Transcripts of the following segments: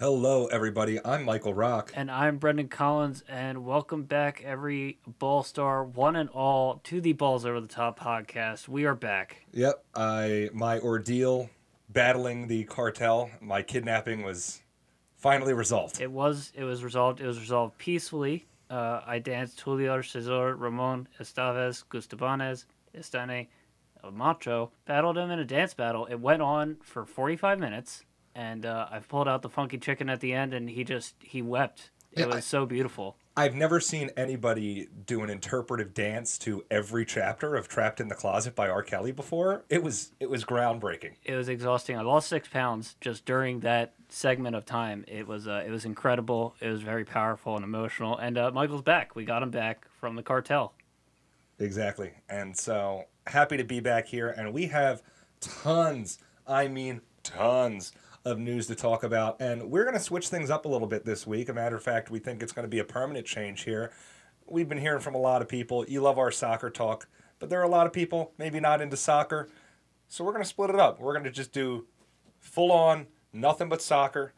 Hello, everybody. I'm Michael Rock. And I'm Brendan Collins, and welcome back, every Ball Star, one and all, to the Balls Over the Top podcast. We are back. Yep, I my ordeal battling the cartel, my kidnapping was finally resolved. It was it was resolved. It was resolved peacefully. Uh, I danced Julio Cesar, Ramon Estaves, Gustabanez, Estane, Macho, battled him in a dance battle. It went on for 45 minutes and uh, I've pulled out the funky chicken at the end, and he just he wept. It yeah, was I, so beautiful. I've never seen anybody do an interpretive dance to every chapter of Trapped in the Closet by R. Kelly before. It was it was groundbreaking. It was exhausting. I lost six pounds just during that segment of time. It was uh, it was incredible. It was very powerful and emotional. And uh, Michael's back. We got him back from the cartel. Exactly. And so happy to be back here. And we have tons. I mean tons of news to talk about. And we're going to switch things up a little bit this week. A matter of fact, we think it's going to be a permanent change here. We've been hearing from a lot of people. You love our soccer talk, but there are a lot of people maybe not into soccer. So we're going to split it up. We're going to just do full on, nothing but soccer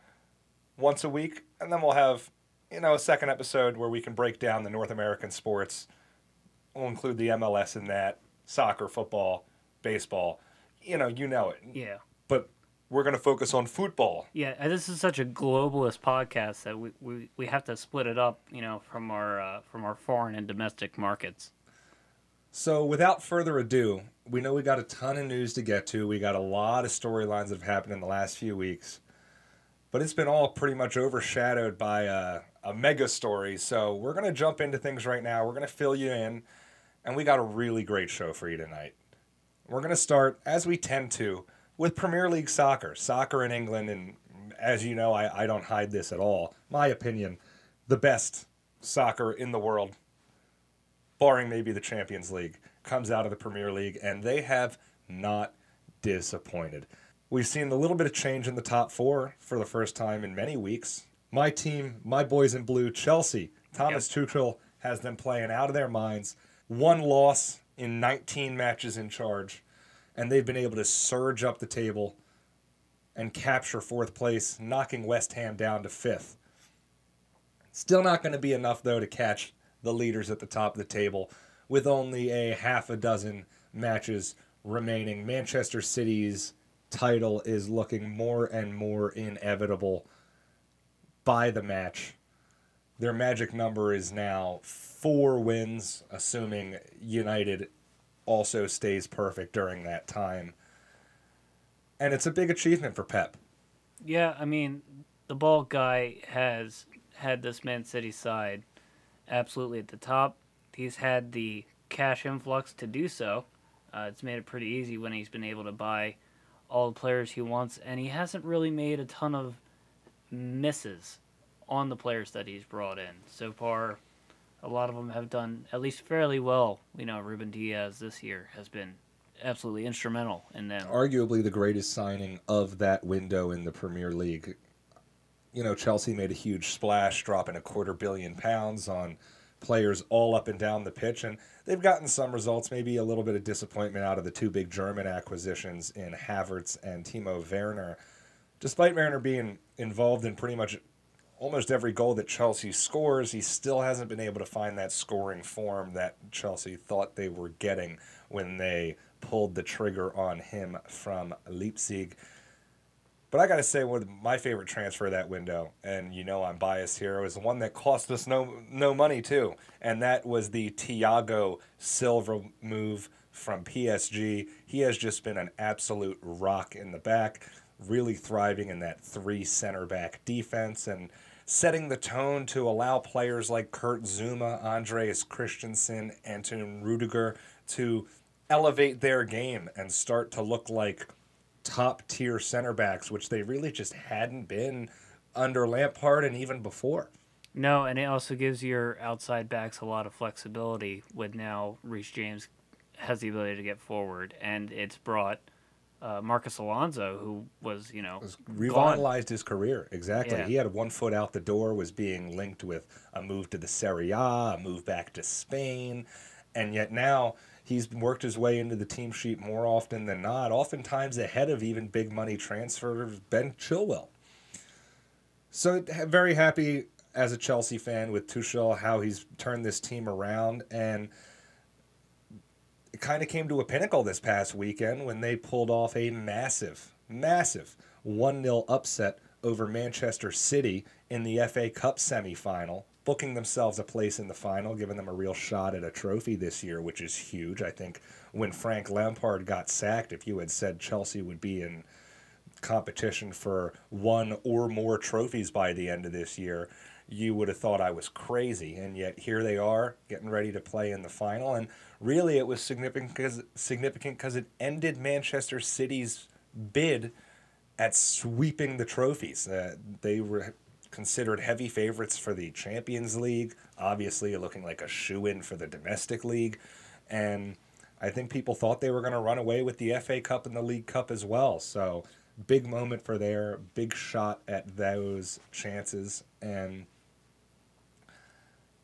once a week. And then we'll have, you know, a second episode where we can break down the North American sports. We'll include the MLS in that, soccer, football, baseball. You know, you know it. Yeah. But we're going to focus on football. Yeah, this is such a globalist podcast that we, we, we have to split it up, you know, from our uh, from our foreign and domestic markets. So, without further ado, we know we got a ton of news to get to. We got a lot of storylines that have happened in the last few weeks, but it's been all pretty much overshadowed by a, a mega story. So, we're going to jump into things right now. We're going to fill you in, and we got a really great show for you tonight. We're going to start, as we tend to, with Premier League soccer, soccer in England, and as you know, I, I don't hide this at all. My opinion, the best soccer in the world, barring maybe the Champions League, comes out of the Premier League, and they have not disappointed. We've seen a little bit of change in the top four for the first time in many weeks. My team, my boys in blue, Chelsea, Thomas yep. Tuchel has them playing out of their minds. One loss in 19 matches in charge and they've been able to surge up the table and capture fourth place, knocking West Ham down to fifth. Still not going to be enough, though, to catch the leaders at the top of the table with only a half a dozen matches remaining. Manchester City's title is looking more and more inevitable by the match. Their magic number is now four wins, assuming United also stays perfect during that time. And it's a big achievement for Pep. Yeah, I mean, the ball guy has had this Man City side absolutely at the top. He's had the cash influx to do so. Uh, it's made it pretty easy when he's been able to buy all the players he wants, and he hasn't really made a ton of misses on the players that he's brought in. So far, a lot of them have done at least fairly well. You know, Ruben Dias this year has been absolutely instrumental in them. Arguably the greatest signing of that window in the Premier League. You know, Chelsea made a huge splash, dropping a quarter billion pounds on players all up and down the pitch, and they've gotten some results. Maybe a little bit of disappointment out of the two big German acquisitions in Havertz and Timo Werner. Despite Werner being involved in pretty much almost every goal that Chelsea scores, he still hasn't been able to find that scoring form that Chelsea thought they were getting when they pulled the trigger on him from Leipzig. But I got to say, one my favorite transfer that window, and you know I'm biased here, was one that cost us no no money too, and that was the Thiago Silva move from PSG. He has just been an absolute rock in the back, really thriving in that three center back defense, and setting the tone to allow players like Kurt Zouma, Andreas Christensen, Anton Rudiger to elevate their game and start to look like top tier center backs, which they really just hadn't been under Lampard and even before. No, and it also gives your outside backs a lot of flexibility with now Reece James has the ability to get forward, and it's brought uh, Marcos Alonso, who was you know was revitalized gone. his career. Exactly, yeah. he had one foot out the door, was being linked with a move to the Serie A, a move back to Spain, and yet now he's worked his way into the team sheet more often than not. Oftentimes ahead of even big money transfers. Ben Chilwell. So very happy as a Chelsea fan with Tuchel how he's turned this team around and kind of came to a pinnacle this past weekend when they pulled off a massive, massive 1 0 upset over Manchester City in the FA Cup semi final, booking themselves a place in the final, giving them a real shot at a trophy this year, which is huge. I think when Frank Lampard got sacked, if you had said Chelsea would be in competition for one or more trophies by the end of this year, you would have thought I was crazy. And yet here they are getting ready to play in the final. And really, it was significant because significant because it ended Manchester City's bid at sweeping the trophies. Uh, they were considered heavy favorites for the Champions League, obviously looking like a shoe in for the domestic league. And I think people thought they were going to run away with the FA Cup and the League Cup as well. So, big moment for their big shot at those chances. And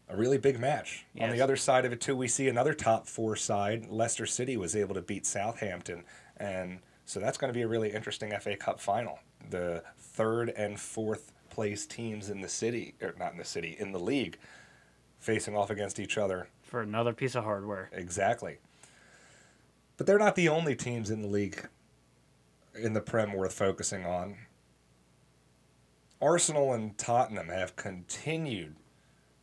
a really big match. Yes. On the other side of it, too, we see another top four side. Leicester City was able to beat Southampton. And so that's going to be a really interesting FA Cup final. The third and fourth place teams in the city, or not in the city, in the league, facing off against each other. For another piece of hardware. Exactly. But they're not the only teams in the league in the Prem worth focusing on. Arsenal and Tottenham have continued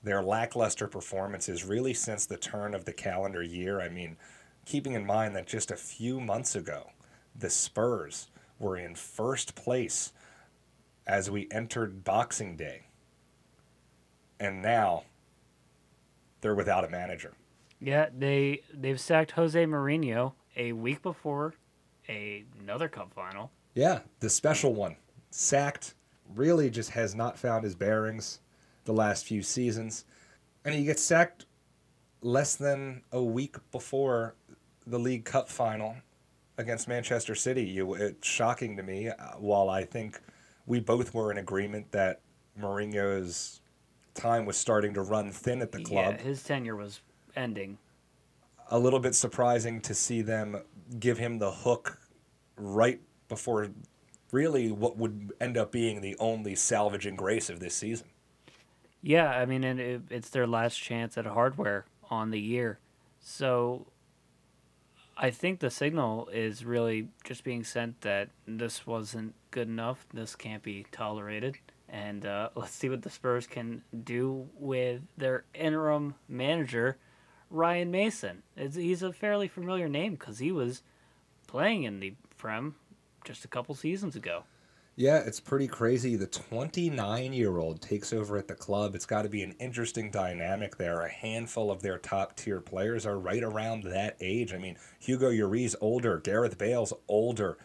their lackluster performances really since the turn of the calendar year. I mean, keeping in mind that just a few months ago, the Spurs were in first place as we entered Boxing Day. And now they're without a manager. Yeah, they they've sacked Jose Mourinho a week before a, another cup final. Yeah, the special one. Sacked really just has not found his bearings the last few seasons. And he gets sacked less than a week before the League Cup final against Manchester City. You, it's shocking to me. Uh, while I think we both were in agreement that Mourinho's time was starting to run thin at the club. Yeah, his tenure was ending. A little bit surprising to see them give him the hook right before really what would end up being the only salvaging grace of this season. Yeah, I mean, and it, it's their last chance at hardware on the year. So I think the signal is really just being sent that this wasn't good enough. This can't be tolerated. And uh, let's see what the Spurs can do with their interim manager, Ryan Mason. It's, he's a fairly familiar name because he was playing in the Prem just a couple seasons ago. Yeah, it's pretty crazy. The 29 year old takes over at the club. It's got to be an interesting dynamic there. A handful of their top tier players are right around that age. I mean, Hugo Lloris older, Gareth Bale's older.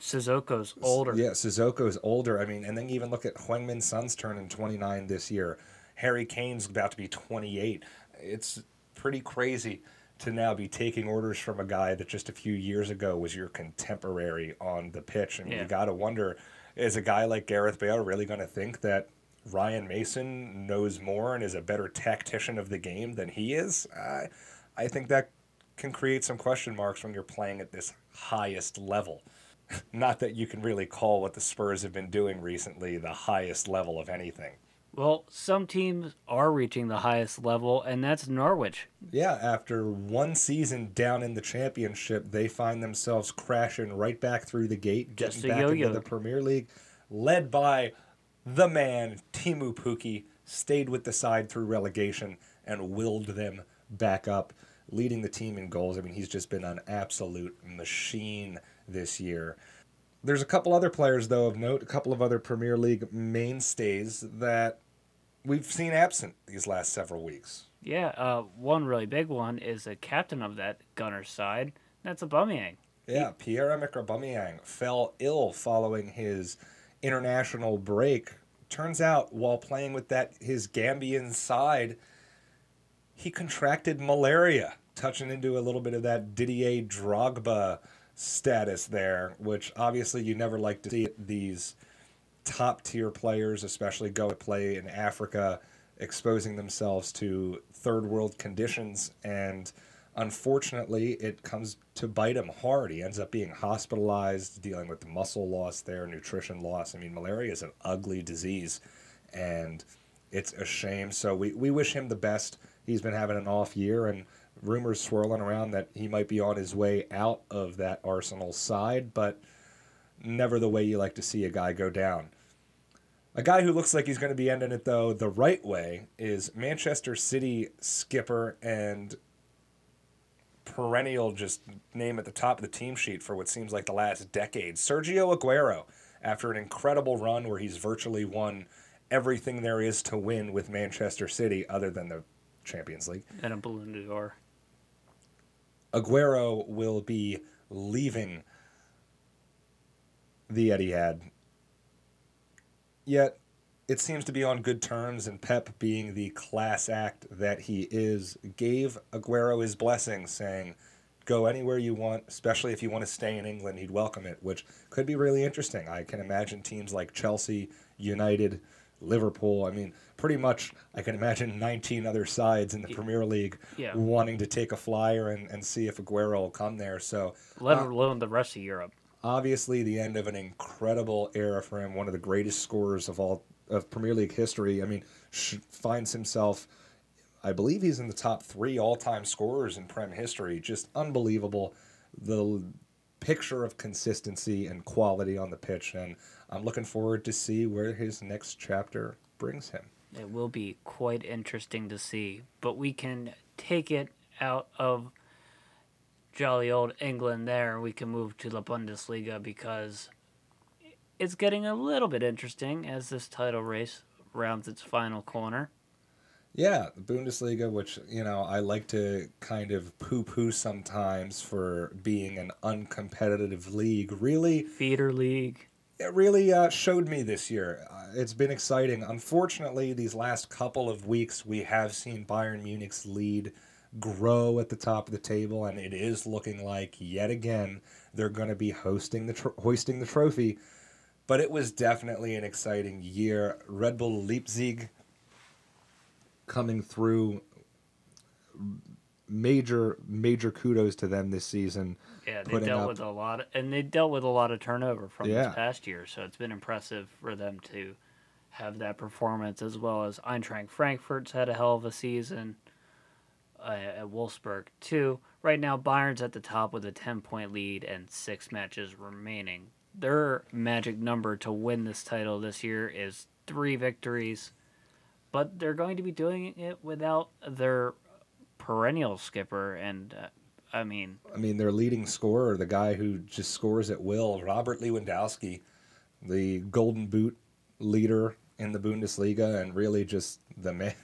Sissoko's older. Yeah, Sissoko's older. I mean, and then even look at Heung-min Son's turning 29 this year. Harry Kane's about to be 28. It's pretty crazy to now be taking orders from a guy that just a few years ago was your contemporary on the pitch. I mean, yeah. you got to wonder is a guy like Gareth Bale really going to think that Ryan Mason knows more and is a better tactician of the game than he is? I, I think that can create some question marks when you're playing at this highest level. Not that you can really call what the Spurs have been doing recently the highest level of anything. Well, some teams are reaching the highest level, and that's Norwich. Yeah, after one season down in the championship, they find themselves crashing right back through the gate, getting back yo-yo. into the Premier League, led by the man, Teemu Pukki, stayed with the side through relegation and willed them back up, leading the team in goals. I mean, he's just been an absolute machine this year. There's a couple other players, though, of note, a couple of other Premier League mainstays that we've seen absent these last several weeks. Yeah, uh, one really big one is a captain of that Gunner side. That's a Aubameyang. Yeah, Pierre-Emerick Aubameyang fell ill following his international break. Turns out, while playing with that his Gambian side, he contracted malaria, touching into a little bit of that Didier Drogba status there, which obviously you never like to see these top tier players, especially go to play in Africa, exposing themselves to third world conditions. And unfortunately, it comes to bite him hard. He ends up being hospitalized, dealing with muscle loss there, nutrition loss. I mean, malaria is an ugly disease. and it's a shame. So we, we wish him the best. He's been having an off year, and rumors swirling around that he might be on his way out of that Arsenal side, but never the way you like to see a guy go down. A guy who looks like he's going to be ending it, though, the right way is Manchester City skipper and perennial just name at the top of the team sheet for what seems like the last decade. Sergio Aguero, after an incredible run where he's virtually won everything there is to win with Manchester City other than the Champions League. And a Ballon d'Or. Aguero will be leaving the Etihad. Yet, it seems to be on good terms, and Pep, being the class act that he is, gave Aguero his blessing, saying, Go anywhere you want, especially if you want to stay in England, he'd welcome it, which could be really interesting. I can imagine teams like Chelsea, United, Liverpool. I mean, pretty much I can imagine 19 other sides in the Premier League Yeah. wanting to take a flyer and, and see if Aguero will come there. So Let uh, alone the rest of Europe. Obviously the end of an incredible era for him, one of the greatest scorers of all of Premier League history. I mean, finds himself, I believe he's in the top three all-time scorers in Prem history. Just unbelievable. The picture of consistency and quality on the pitch, and I'm looking forward to see where his next chapter brings him. It will be quite interesting to see. But we can take it out of jolly old England there. We can move to the Bundesliga because it's getting a little bit interesting as this title race rounds its final corner. Yeah, the Bundesliga, which, you know, I like to kind of poo poo sometimes for being an uncompetitive league, really, Feeder League. it really uh, showed me this year. Uh, it's been exciting. Unfortunately, these last couple of weeks, we have seen Bayern Munich's lead grow at the top of the table, and it is looking like yet again they're going to be hosting the tro- hoisting the trophy. But it was definitely an exciting year. Red Bull Leipzig coming through. Major major kudos to them this season. Yeah, they dealt up- with a lot, of, and they dealt with a lot of turnover from Yeah. this past year. So it's been impressive for them to have that performance, as well as Eintracht Frankfurt's had a hell of a season uh, at Wolfsburg too. Right now, Bayern's at the top with a ten point lead and six matches remaining. Their magic number to win this title this year is three victories, but they're going to be doing it without their perennial skipper and. Uh, I mean, I mean, their leading scorer, the guy who just scores at will, Robert Lewandowski, the Golden Boot leader in the Bundesliga, and really just the man,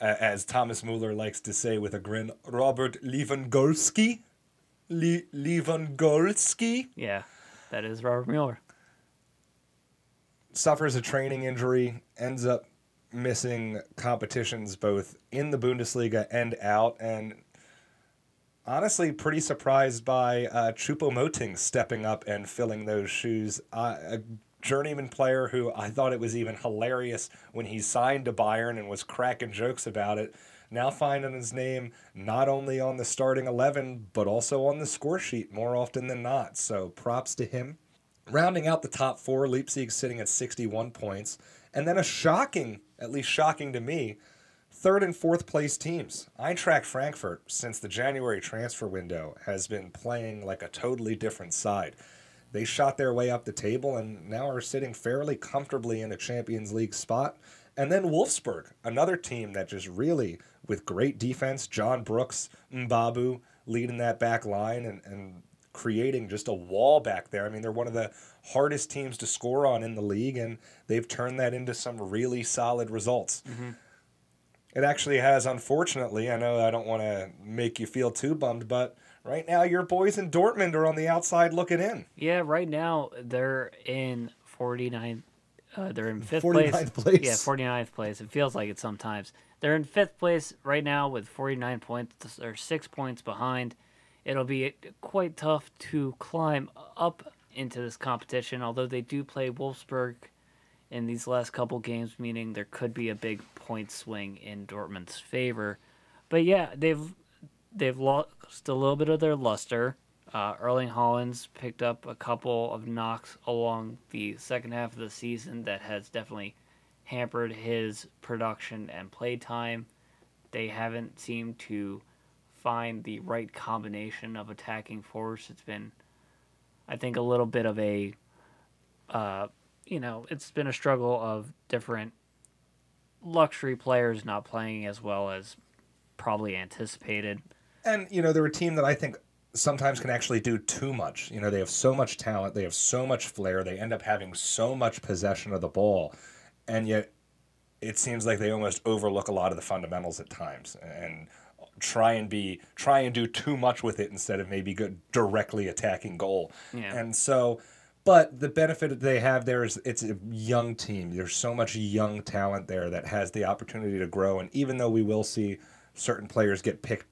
as Thomas Mueller likes to say with a grin, Robert Lewandowski, Le- Lewandowski Yeah, that is Robert Mueller. suffers a training injury, ends up missing competitions both in the Bundesliga and out, and honestly pretty surprised by uh, Choupo-Moting stepping up and filling those shoes. Uh, journeyman player who I thought it was even hilarious when he signed to Bayern and was cracking jokes about it. Now finding his name not only on the starting 11, but also on the score sheet more often than not. So props to him. Rounding out the top four, Leipzig sitting at 61 points. And then a shocking, at least shocking to me, third and fourth place teams. Eintracht Frankfurt, since the January transfer window, has been playing like a totally different side. They shot their way up the table and now are sitting fairly comfortably in a Champions League spot. And then Wolfsburg, another team that just really, with great defense, John Brooks, Mbabu leading that back line and, and creating just a wall back there. I mean, they're one of the hardest teams to score on in the league, and they've turned that into some really solid results. Mm-hmm. It actually has, unfortunately. I know I don't want to make you feel too bummed, but right now your boys in Dortmund are on the outside looking in. Yeah, right now they're in 49th. Uh, they're in fifth 49th place. Yeah, 49th place. It feels like it sometimes. They're in fifth place right now with 49 points. They're six points behind. It'll be quite tough to climb up into this competition, although they do play Wolfsburg in these last couple games, meaning there could be a big point swing in Dortmund's favor. But yeah, they've they've lost a little bit of their luster. Uh, Erling Haaland's picked up a couple of knocks along the second half of the season that has definitely hampered his production and play time. They haven't seemed to find the right combination of attacking force. It's been, I think, a little bit of a, uh, you know, it's been a struggle of different luxury players not playing as well as probably anticipated. And you know, they're a team that I think sometimes can actually do too much. You know, they have so much talent, they have so much flair, they end up having so much possession of the ball, and yet it seems like they almost overlook a lot of the fundamentals at times and try and be try and do too much with it instead of maybe good directly attacking goal. Yeah. And so but the benefit that they have there is it's a young team. There's so much young talent there that has the opportunity to grow and even though we will see certain players get picked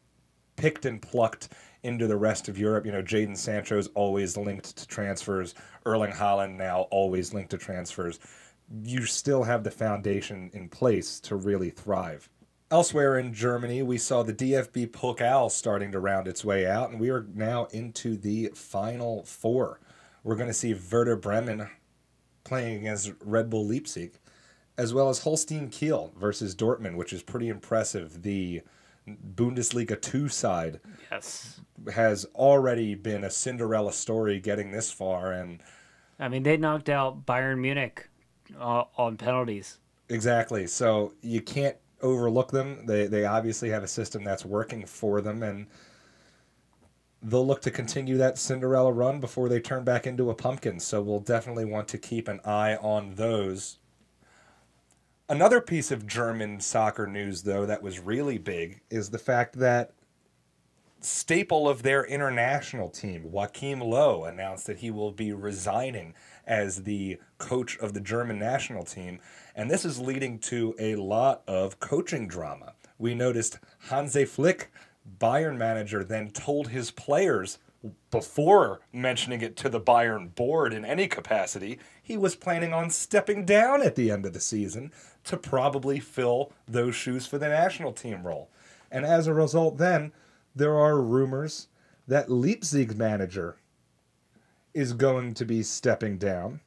picked and plucked into the rest of Europe. You know, Jadon Sancho's always linked to transfers. Erling Haaland now always linked to transfers. You still have the foundation in place to really thrive. Elsewhere in Germany, we saw the DFB Pokal starting to round its way out, and we are now into the final four. We're going to see Werder Bremen playing against Red Bull Leipzig, as well as Holstein Kiel versus Dortmund, which is pretty impressive. The Bundesliga 2 side Yes. has already been a Cinderella story getting this far and I mean, they knocked out Bayern Munich uh, on penalties. exactly so you can't overlook them they they obviously have a system that's working for them and they'll look to continue that Cinderella run before they turn back into a pumpkin so we'll definitely want to keep an eye on those Another piece of German soccer news, though, that was really big is the fact that staple of their international team, Joachim Low, announced that he will be resigning as the coach of the German national team. And this is leading to a lot of coaching drama. We noticed Hansi Flick, Bayern manager, then told his players before mentioning it to the Bayern board in any capacity, he was planning on stepping down at the end of the season to probably fill those shoes for the national team role. And as a result, then, there are rumors that Leipzig manager is going to be stepping down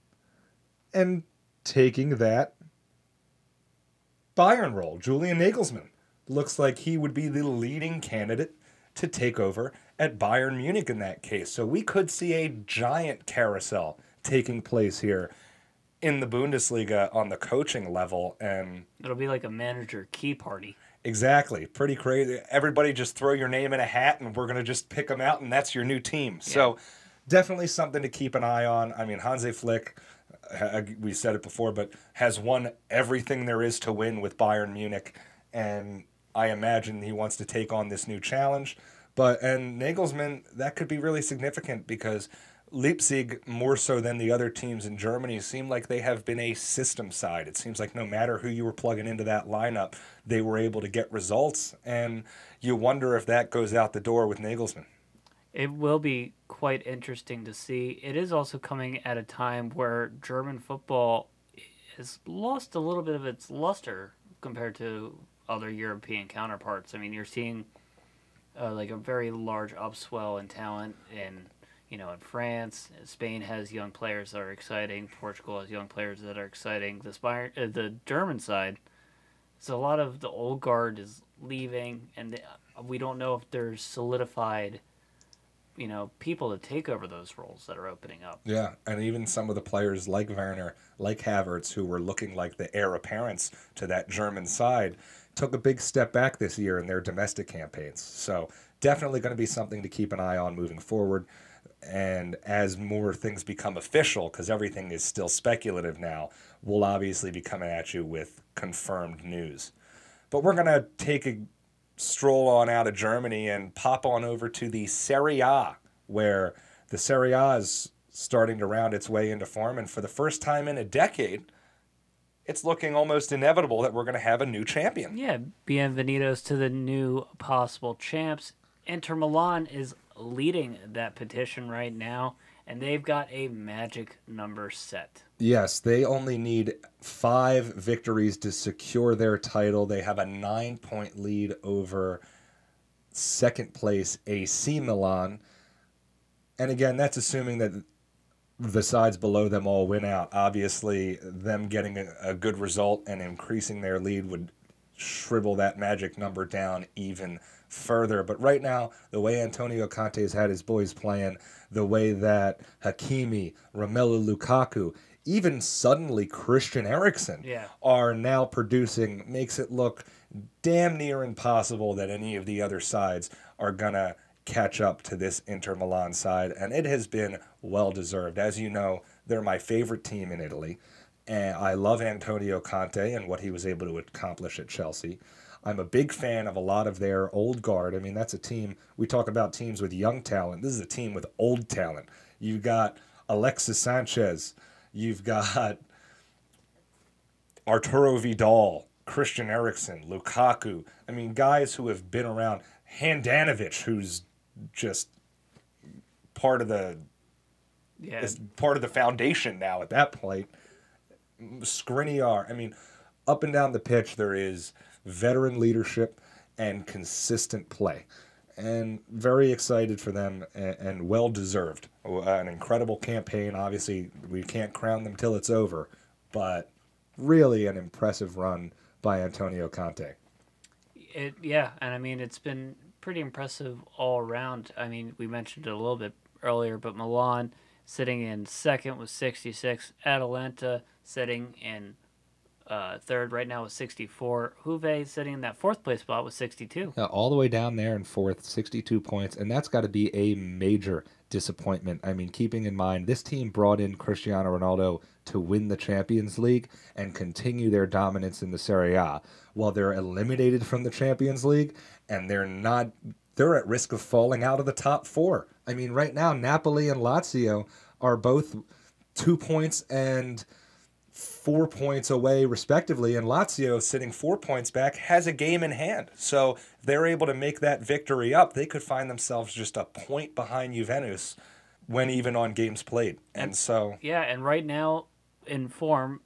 and taking that Bayern role. Julian Nagelsmann looks like he would be the leading candidate to take over at Bayern Munich in that case. So we could see a giant carousel taking place here in the Bundesliga on the coaching level and It'll be like a manager key party. exactly. Pretty crazy. Everybody just throw your name in a hat and we're going to just pick them out and that's your new team. So definitely something to keep an eye on. I mean hansi flick we said it before but has won everything there is to win with bayern munich. And i imagine he wants to take on this new challenge but and nagelsmann that could be really significant because Leipzig, more so than the other teams in Germany, seem like they have been a system side. It seems like no matter who you were plugging into that lineup, they were able to get results. And you wonder if that goes out the door with Nagelsmann. It will be quite interesting to see. It is also coming at a time where German football has lost a little bit of its luster compared to other European counterparts. I mean, you're seeing uh, like a very large upswell in talent in you know in France. Spain has young players that are exciting. Portugal has young players that are exciting. The Spire, uh, the German side, so a lot of the old guard is leaving, and we don't know if there's solidified you know, people to take over those roles that are opening up. Yeah, and even some of the players like Werner, like Havertz, who were looking like the heir apparents to that German side, took a big step back this year in their domestic campaigns. So definitely going to be something to keep an eye on moving forward. And as more things become official, because everything is still speculative now, we'll obviously be coming at you with confirmed news. But we're going to take a stroll on out of Germany and pop on over to the Serie A, where the Serie A is starting to round its way into form. And for the first time in a decade, it's looking almost inevitable that we're going to have a new champion. Yeah, bienvenidos to the new possible champs. Inter Milan is leading that petition right now, and they've got a magic number set. Yes, they only need five victories to secure their title. They have a nine point lead over second place AC Milan. And again, that's assuming that the sides below them all win out. Obviously, them getting a, a good result and increasing their lead would shrivel that magic number down even further. But right now, the way Antonio Conte's had his boys playing, the way that Hakimi, Romelu Lukaku, even suddenly Christian Eriksen Yeah. are now producing makes it look damn near impossible that any of the other sides are gonna catch up to this Inter Milan side, and it has been well deserved. As you know, they're my favorite team in Italy, and I love Antonio Conte and what he was able to accomplish at Chelsea. I'm a big fan of a lot of their old guard. I mean, that's a team. We talk about teams with young talent. This is a team with old talent. You've got Alexis Sanchez. You've got Arturo Vidal, Christian Eriksen, Lukaku. I mean, guys who have been around. Handanovic, who's just part of the Yeah. is part of the foundation now at that point. Skriniar, I mean, up and down the pitch, there is veteran leadership and consistent play. And very excited for them and, and well deserved. An incredible campaign. Obviously, we can't crown them till it's over, but really an impressive run by Antonio Conte. It yeah, and I mean it's been pretty impressive all around. I mean, we mentioned it a little bit earlier, but Milan sitting in second with 66, Atalanta sitting in uh, third right now with 64, Juve sitting in that fourth place spot with 62. Uh, all the way down there in fourth, 62 points, and that's got to be a major disappointment. I mean, keeping in mind this team brought in Cristiano Ronaldo to win the Champions League and continue their dominance in the Serie A, while they're eliminated from the Champions League and they're not. They're at risk of falling out of the top four. I mean, right now, Napoli and Lazio are both two points and four points away, respectively, and Lazio, sitting four points back, has a game in hand. So if they're able to make that victory up, they could find themselves just a point behind Juventus when even on games played. And so, Yeah, and right now in form,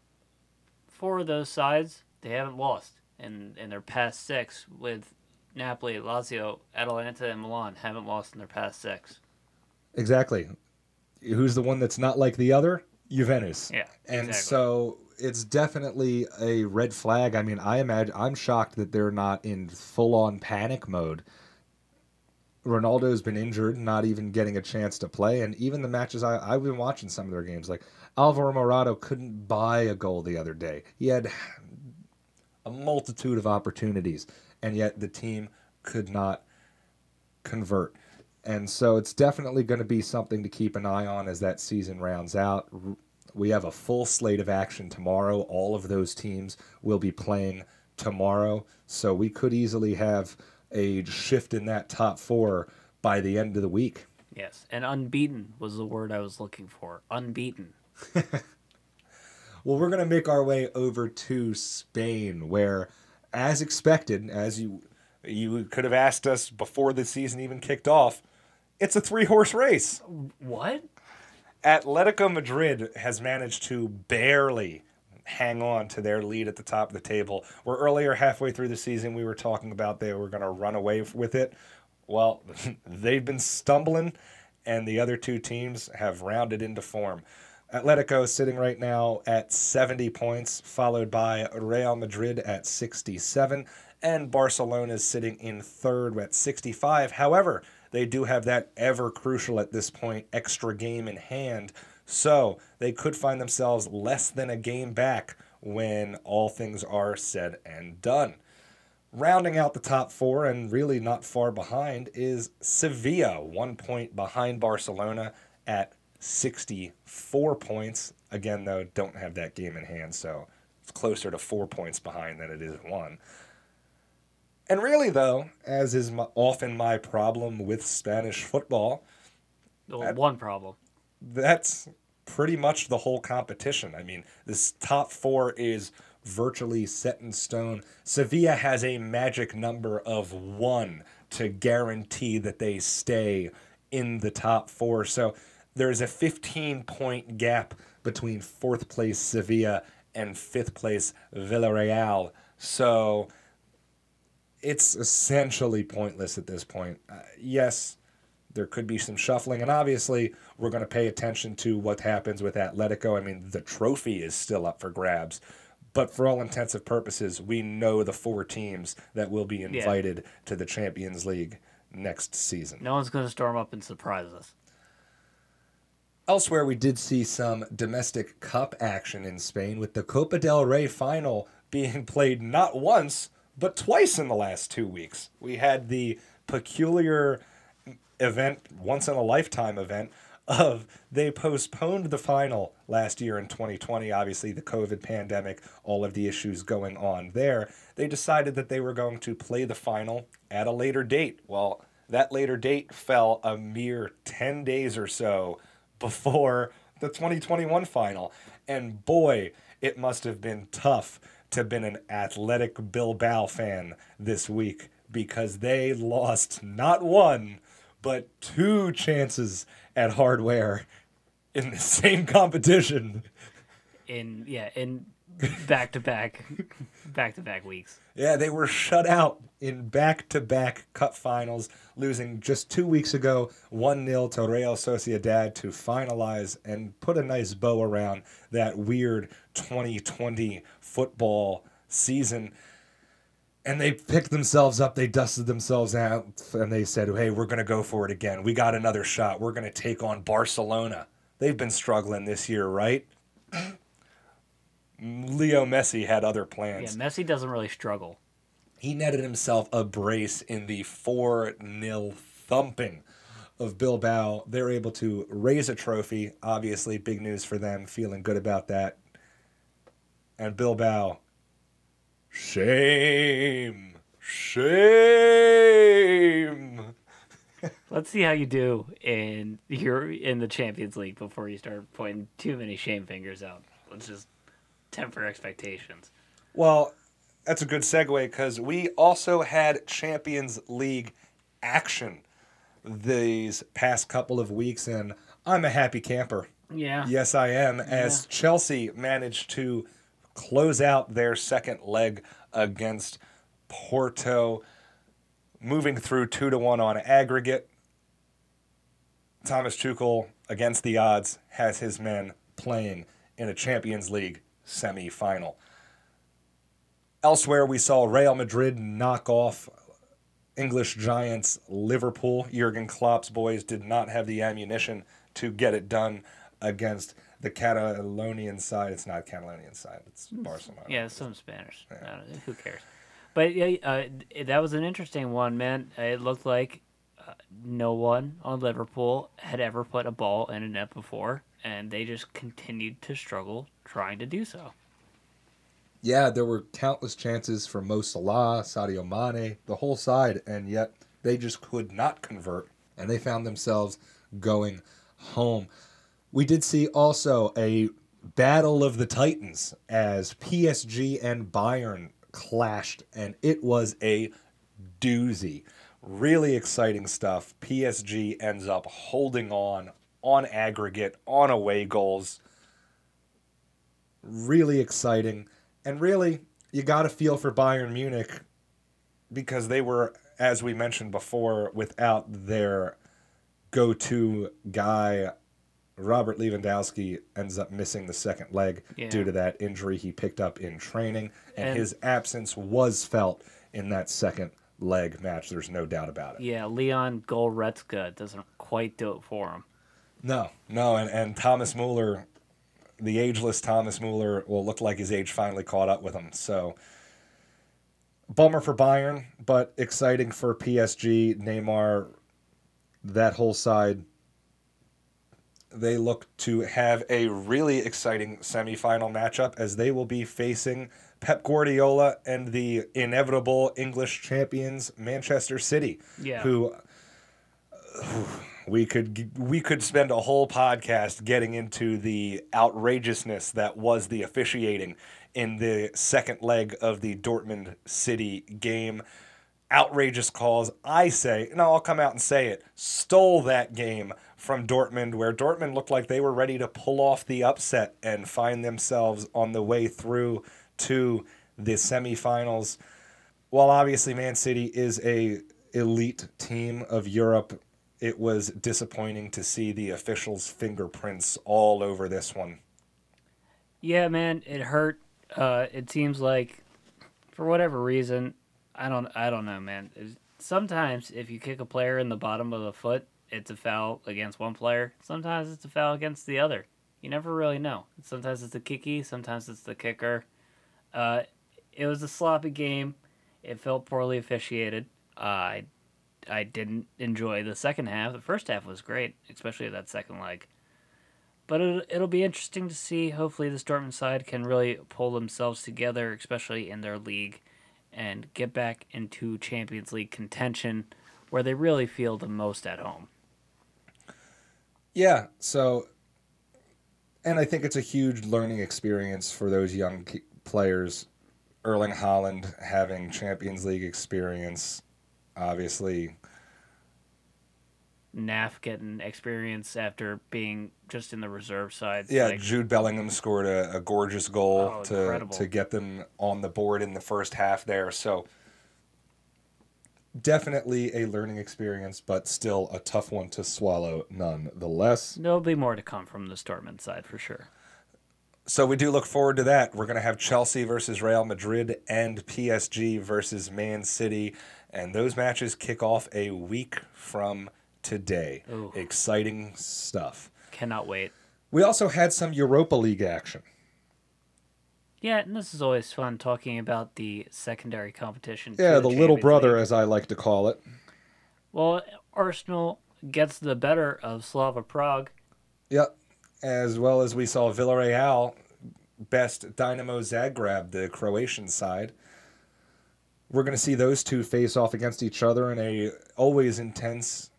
four of those sides they haven't lost in in their past six. With Napoli, Lazio, Atalanta, and Milan haven't lost in their past six. exactly, who's the one that's not like the other? Juventus. Yeah, And exactly. so it's definitely a red flag. I mean, I imagine I'm shocked that they're not in full on panic mode. Ronaldo's been injured, not even getting a chance to play, and even the matches I, I've been watching some of their games, like Alvaro Morata couldn't buy a goal the other day. He had a multitude of opportunities, and yet the team could not convert. And so it's definitely going to be something to keep an eye on as that season rounds out. We have a full slate of action tomorrow. All of those teams will be playing tomorrow. So we could easily have a shift in that top four by the end of the week. Yes, and unbeaten was the word I was looking for. Unbeaten. Well, we're going to make our way over to Spain, where, as expected, as you you could have asked us before the season even kicked off, it's a three horse race. What? Atletico Madrid has managed to barely hang on to their lead at the top of the table. Where earlier, halfway through the season, we were talking about they were going to run away with it. Well, they've been stumbling, and the other two teams have rounded into form. Atletico sitting right now at 70 points, followed by Real Madrid at 67, and Barcelona is sitting in third at 65. However, they do have that ever crucial at this point extra game in hand, so they could find themselves less than a game back when all things are said and done. Rounding out the top four and really not far behind is Sevilla, one point behind Barcelona at 64 points. Again, though, don't have that game in hand, so it's closer to four points behind than it is one. And really, though, as is my, often my problem with Spanish football, Well, That- one problem. that's pretty much the whole competition. I mean, this top four is virtually set in stone. Sevilla has a magic number of one to guarantee that they stay in the top four. So there's a 15 point gap between fourth place Sevilla and fifth place Villarreal. So it's essentially pointless at this point. Uh, yes, There could be some shuffling, and obviously, we're going to pay attention to what happens with Atletico. I mean, the trophy is still up for grabs, but for all intents and purposes, we know the four teams that will be invited to the Champions League next season. No one's going to storm up and surprise us. Elsewhere, we did see some domestic cup action in Spain with the Copa del Rey final being played not once, but twice in the last two weeks. We had the peculiar event, once in a lifetime event, of they postponed the final last year in 2020. Obviously, the COVID pandemic, all of the issues going on there. They decided that they were going to play the final at a later date. Well, that later date fell a mere 10 days or so before the 2021 final. And boy, it must have been tough to been an Athletic Bilbao fan this week because they lost not one, but two chances at hardware in the same competition. In yeah, in back to back back to back weeks. Yeah, they were shut out in back to back cup finals, losing just two weeks ago 1 0 to Real Sociedad to finalize and put a nice bow around that weird 2020 football season. And they picked themselves up, they dusted themselves out, and they said, hey, we're going to go for it again. We got another shot. We're going to take on Barcelona. They've been struggling this year, right? Leo Messi had other plans. Yeah, Messi doesn't really struggle. He netted himself a brace in the 4 0 thumping of Bilbao. They're able to raise a trophy. Obviously, big news for them, feeling good about that. And Bilbao, shame, shame. Let's see how you do in your in the Champions League before you start pointing too many shame fingers out. Let's just temper expectations. Well, that's a good segue because we also had Champions League action these past couple of weeks, and I'm a happy camper. Yeah. Yes, I am. As Chelsea managed to close out their second leg against Porto, moving through two to one on aggregate. Thomas Tuchel, against the odds, has his men playing in a Champions League semi final. Elsewhere, we saw Real Madrid knock off English giants Liverpool. Jurgen Klopp's boys did not have the ammunition to get it done against the Catalonian side. It's not Catalonian side. It's Barcelona. Yeah, some Spanish. Yeah. who cares? But yeah, uh, that was an interesting one, man. It looked like uh, no one on Liverpool had ever put a ball in a net before, and they just continued to struggle trying to do so. Yeah, there were countless chances for Mo Salah, Sadio Mane, the whole side, and yet they just could not convert, and they found themselves going home. We did see also a battle of the Titans as PSG and Bayern clashed, and it was a doozy. Really exciting stuff. PSG ends up holding on on aggregate, on away goals. Really exciting. And really, you got to feel for Bayern Munich because they were, as we mentioned before, without their go to guy Robert Lewandowski ends up missing the second leg yeah. due to that injury he picked up in training, and, and, his absence was felt in that second leg match. There's no doubt about it. Yeah, Leon Goretzka doesn't quite do it for him. No, no, and, and Thomas Muller, the ageless Thomas Muller, will look like his age finally caught up with him. So, bummer for Bayern, but exciting for PSG, Neymar, that whole side they look to have a really exciting semifinal matchup as they will be facing Pep Guardiola and the inevitable English champions Manchester City, yeah. who we could we could spend a whole podcast getting into the outrageousness that was the officiating in the second leg of the Dortmund City game. Outrageous calls. I say, and I'll come out and say it, stole that game from Dortmund, where Dortmund looked like they were ready to pull off the upset and find themselves on the way through to the semifinals. While obviously Man City is a elite team of Europe, it was disappointing to see the officials' fingerprints all over this one. Yeah, man, it hurt. Uh, it seems like, for whatever reason, I don't, I don't know, man. It's, sometimes if you kick a player in the bottom of the foot, it's a foul against one player. Sometimes it's a foul against the other. You never really know. Sometimes it's the kicky, sometimes it's the kicker. Uh, it was a sloppy game. It felt poorly officiated. Uh, I, I didn't enjoy the second half. The first half was great, especially that second leg. But it, it'll be interesting to see. Hopefully, the Dortmund side can really pull themselves together, especially in their league, and get back into Champions League contention, where they really feel the most at home. Yeah, so and I think it's a huge learning experience for those young players. Erling Haaland having Champions League experience, obviously. Knauff getting experience after being just in the reserve side. Yeah, like, Jude Bellingham scored a, a gorgeous goal oh, to incredible. to get them on the board in the first half there. So definitely a learning experience, but still a tough one to swallow nonetheless. There'll be more to come from the Dortmund side for sure. So we do look forward to that. We're going to have Chelsea versus Real Madrid and PSG versus Man City, and those matches kick off a week from today. Ooh. Exciting stuff. Cannot wait. We also had some Europa League action. Yeah, and this is always fun talking about the secondary competition. Yeah, the, the little brother, League. as I like to call it. Well, Arsenal gets the better of Slavia Prague. Yep, as well as we saw Villarreal best Dynamo Zagreb, the Croatian side. We're going to see those two face off against each other in a always intense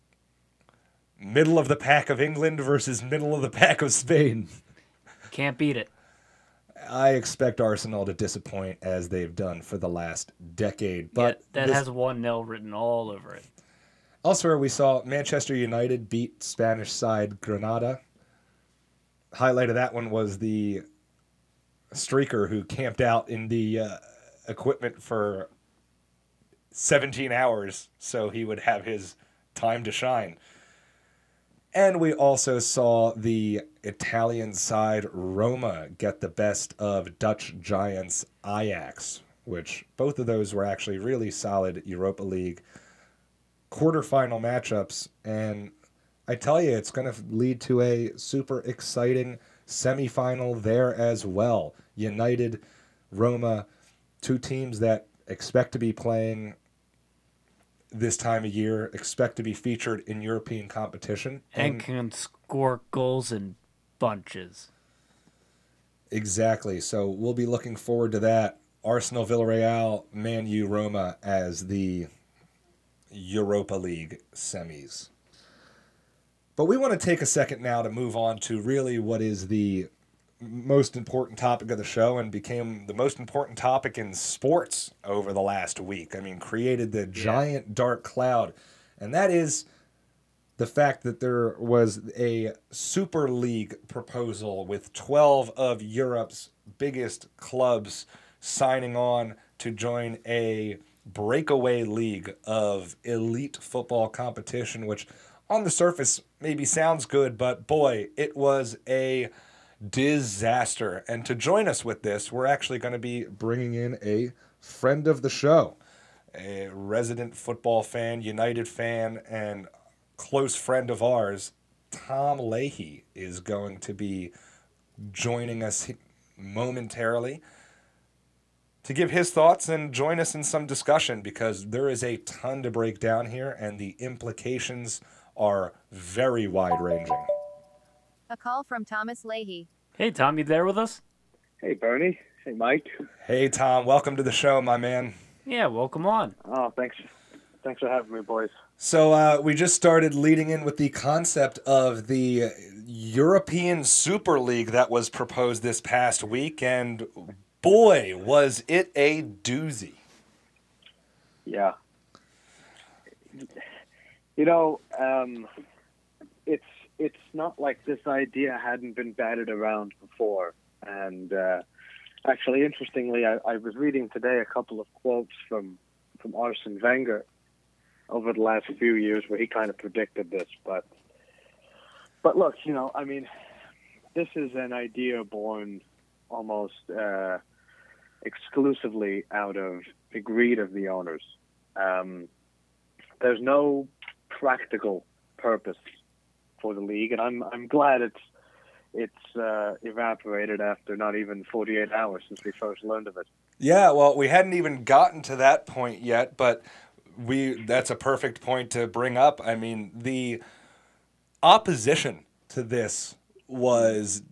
middle of the pack of England versus middle of the pack of Spain. Can't beat it. I expect Arsenal to disappoint as they've done for the last decade. But yeah, that this... has one nil written all over it. Elsewhere, we saw Manchester United beat Spanish side Granada. Highlight of that one was the streaker who camped out in the uh, equipment for 17 hours so he would have his time to shine. And we also saw the Italian side Roma get the best of Dutch giants Ajax, which both of those were actually really solid Europa League quarterfinal matchups. And I tell you, it's going to lead to a super exciting semifinal there as well. United, Roma, two teams that expect to be playing this time of year expect to be featured in European competition and, and can score goals in bunches. Exactly. So we'll be looking forward to that. Arsenal, Villarreal, Man U, Roma as the Europa League semis. But we want to take a second now to move on to really what is the most important topic of the show and became the most important topic in sports over the last week. I mean, created the giant dark cloud, and that is the fact that there was a Super League proposal with 12 of Europe's biggest clubs signing on to join a breakaway league of elite football competition, which on the surface maybe sounds good, but boy, it was a disaster. And to join us with this, we're actually going to be bringing in a friend of the show, a resident football fan, United fan, and close friend of ours, Tom Leahy, is going to be joining us momentarily to give his thoughts and join us in some discussion because there is a ton to break down here and the implications are very wide ranging. A call from Thomas Leahy. Hey, Tom, you there with us? Hey, Bernie. Hey, Mike. Hey, Tom. Welcome to the show, my man. Yeah, welcome on. Oh, thanks. Thanks for having me, boys. So, uh, we just started leading in with the concept of the European Super League that was proposed this past week, and boy, was it a doozy. Yeah. You know, um, it's it's not like this idea hadn't been batted around before. And uh, actually, interestingly, I, I was reading today a couple of quotes from from Arsene Wenger, over the last few years where he kind of predicted this, but but look, you know, I mean, this is an idea born almost uh, exclusively out of the greed of the owners. Um, there's no practical purpose for the league, and I'm I'm glad it's it's uh, evaporated after not even 48 hours since we first learned of it. Yeah, well, we hadn't even gotten to that point yet, but we that's a perfect point to bring up. I mean, the opposition to this was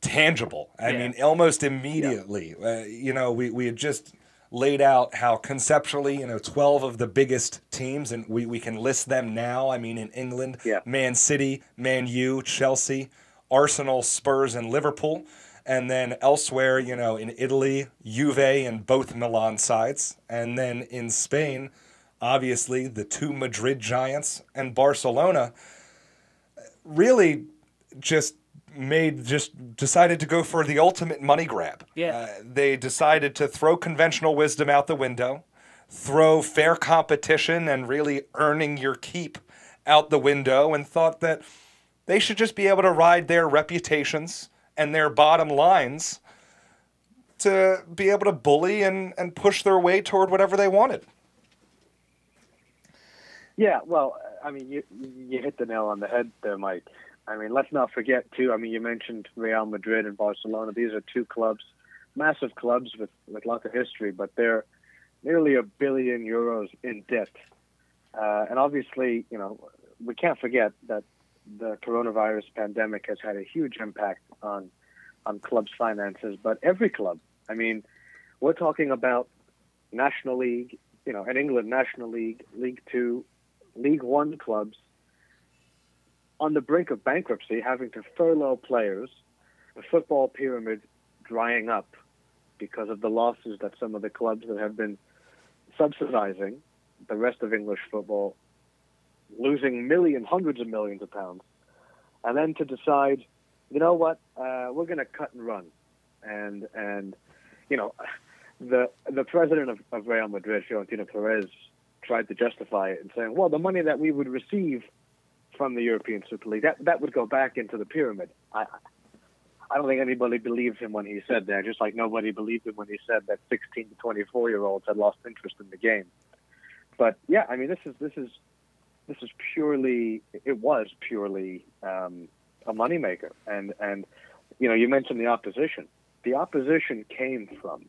tangible. I Yeah. mean, almost immediately. Uh, you know, we, we had just laid out how conceptually, you know, 12 of the biggest teams, and we, we can list them now. I mean, in England, Yeah. Man City, Man U, Chelsea, Arsenal, Spurs, and Liverpool. And then elsewhere, you know, in Italy, Juve and both Milan sides. And then in Spain, obviously, the two Madrid Giants and Barcelona really just made just decided to go for the ultimate money grab. Yeah. Uh, they decided to throw conventional wisdom out the window, throw fair competition and really earning your keep out the window and thought that they should just be able to ride their reputations and their bottom lines to be able to bully and, and push their way toward whatever they wanted. Yeah, well, I mean, you you hit the nail on the head there, Mike. I mean, let's not forget too. I mean, you mentioned Real Madrid and Barcelona. These are two clubs, massive clubs with with lots of history, but they're nearly a billion euros in debt. Uh, and obviously, you know, we can't forget that the coronavirus pandemic has had a huge impact on on clubs' finances. But every club, I mean, we're talking about National League, you know, in England, National League, League Two, League One clubs on the brink of bankruptcy, having to furlough players, the football pyramid drying up because of the losses that some of the clubs that have been subsidizing the rest of English football losing millions, hundreds of millions of pounds, and then to decide, you know what, uh, we're going to cut and run, and and you know, the the president of, of Real Madrid, Florentino Perez, tried to justify it and saying, well, the money that we would receive from the European Super League that that would go back into the pyramid. I I don't think anybody believed him when he said that. Just like nobody believed him when he said that 16 to 24 year olds had lost interest in the game. But yeah, I mean, this is this is this is purely it was purely um, a moneymaker, and and you know you mentioned the opposition. The opposition came from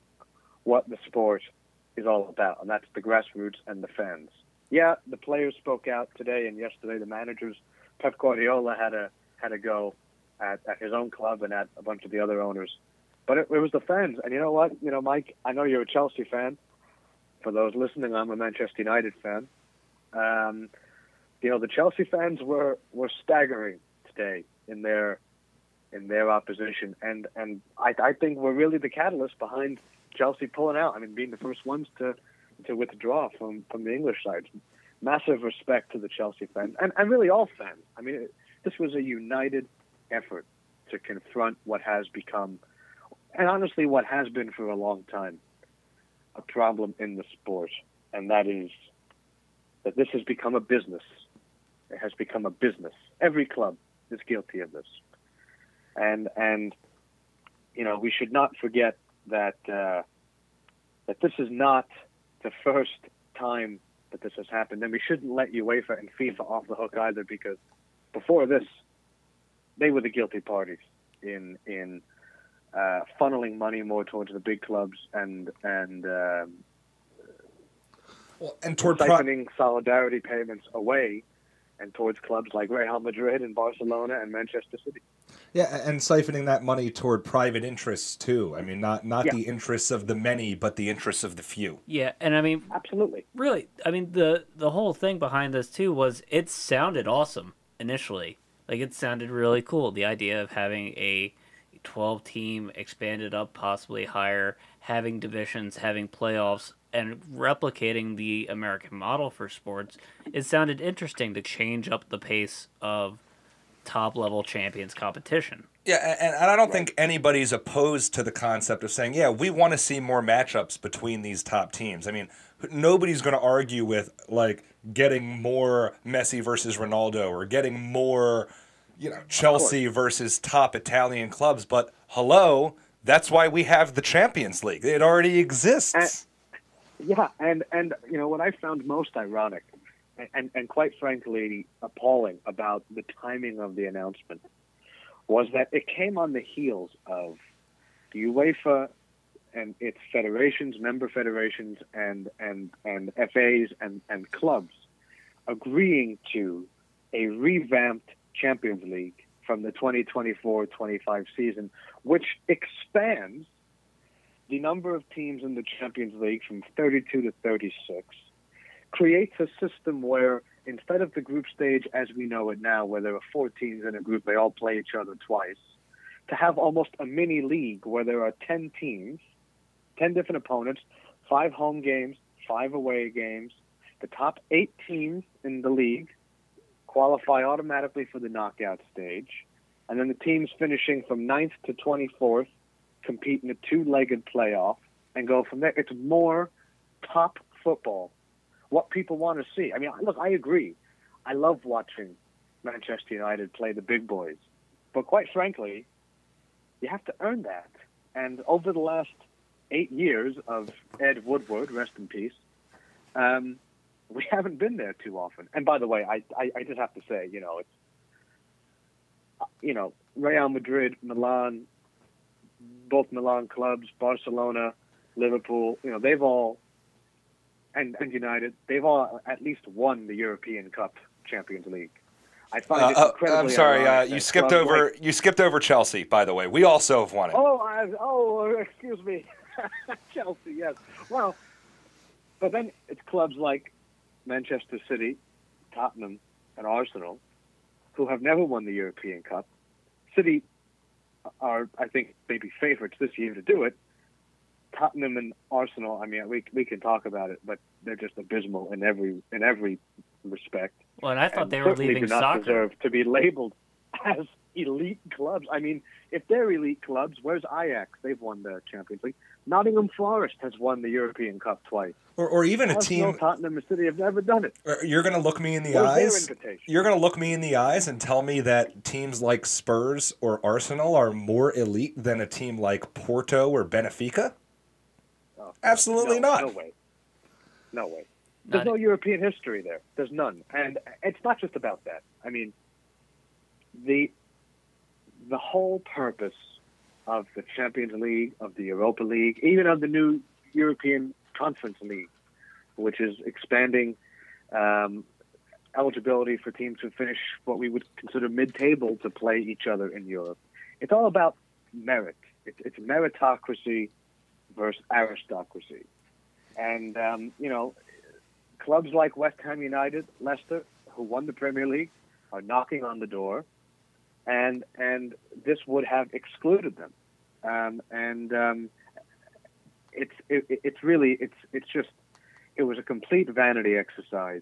what the sport is all about, and that's the grassroots and the fans. Yeah, the players spoke out today and yesterday. The managers, Pep Guardiola had a had a go at, at his own club and at a bunch of the other owners, but it, it was the fans. And you know what? You know, Mike, I know you're a Chelsea fan. For those listening, I'm a Manchester United fan. Um, you know, the Chelsea fans were were staggering today in their in their opposition, and and I, I think we're really the catalyst behind Chelsea pulling out. I mean, being the first ones to to withdraw from from the English side. Massive respect to the Chelsea fans, and and really all fans. I mean, it, this was a united effort to confront what has become, and honestly, what has been for a long time, a problem in the sport, and that is that this has become a business. It has become a business. Every club is guilty of this, and and you know we should not forget that uh, that this is not the first time that this has happened, and we shouldn't let UEFA and FIFA off the hook either because before this, they were the guilty parties in in uh, funneling money more towards the big clubs and and um, Well, and toward pro- solidarity payments away and towards clubs like Real Madrid and Barcelona and Manchester City. Yeah, and siphoning that money toward private interests too. I mean, not not Yeah. the interests of the many, but the interests of the few. Yeah, and I mean, Absolutely. really, I mean the the whole thing behind this too was it sounded awesome initially. Like it sounded really cool. The idea of having a 12 team expanded up possibly higher, having divisions, having playoffs and replicating the American model for sports. It sounded interesting to change up the pace of top level champions competition. Yeah, and, and I don't think anybody's opposed to the concept of saying, yeah, we want to see more matchups between these top teams. I mean, nobody's going to argue with like getting more Messi versus Ronaldo or getting more, you know, Chelsea versus top Italian clubs. But hello, that's why we have the Champions League. It already exists. And- Yeah, and and you know what I found most ironic, and and quite frankly appalling about the timing of the announcement, was that it came on the heels of the UEFA and its federations, member federations, and and and FAs and and clubs agreeing to a revamped Champions League from the 2024-25 season, which expands the number of teams in the Champions League from 32 to 36, creates a system where instead of the group stage as we know it now, where there are four teams in a group, they all play each other twice, to have almost a mini league where there are 10 teams, 10 different opponents, five home games, five away games. The top eight teams in the league qualify automatically for the knockout stage. And then the teams finishing from 9th to 24th compete in a two-legged playoff and go from there. It's more top football, what people want to see. I mean, look, I agree. I love watching Manchester United play the big boys, but quite frankly, you have to earn that. And over the last eight years of Ed Woodward, rest in peace, um, we haven't been there too often. And by the way, I, I, I just have to say, you know, it's you know, Real Madrid, Milan, both Milan clubs, Barcelona, Liverpool, you know, they've all, and, and United, they've all at least won the European Cup Champions League. I find Uh, it uh, incredibly I'm sorry, uh, you skipped over like- you skipped over Chelsea. By the way, we also have won it. oh, I, oh, excuse me, Chelsea. Yes. Well, but then it's clubs like Manchester City, Tottenham, and Arsenal who have never won the European Cup. City are, I think, maybe favorites this year to do it. Tottenham and Arsenal. I mean, we we can talk about it, but they're just abysmal in every in every respect. Well, and I thought and they were leaving do not soccer. deserve to be labeled as elite clubs. I mean, if they're elite clubs, where's Ajax? They've won the Champions League. Nottingham Forest has won the European Cup twice. Or, or even a team. Tottenham, and City have never done it. or You're going to look me in the Where's eyes. invitation? You're going to look me in the eyes and tell me that teams like Spurs or Arsenal are more elite than a team like Porto or Benfica? Absolutely no, not. No way. No way. There's Not- no European history there. There's none, and it's not just about that. I mean, the the whole purpose of the Champions League, of the Europa League, even of the new European Conference League, which is expanding um, eligibility for teams who finish what we would consider mid-table to play each other in Europe. It's all about merit. It's, it's meritocracy versus aristocracy. And, um, you know, clubs like West Ham United, Leicester, who won the Premier League, are knocking on the door. And, and this would have excluded them. Um, and um, it's, it, it's really, it's, it's just, it was a complete vanity exercise.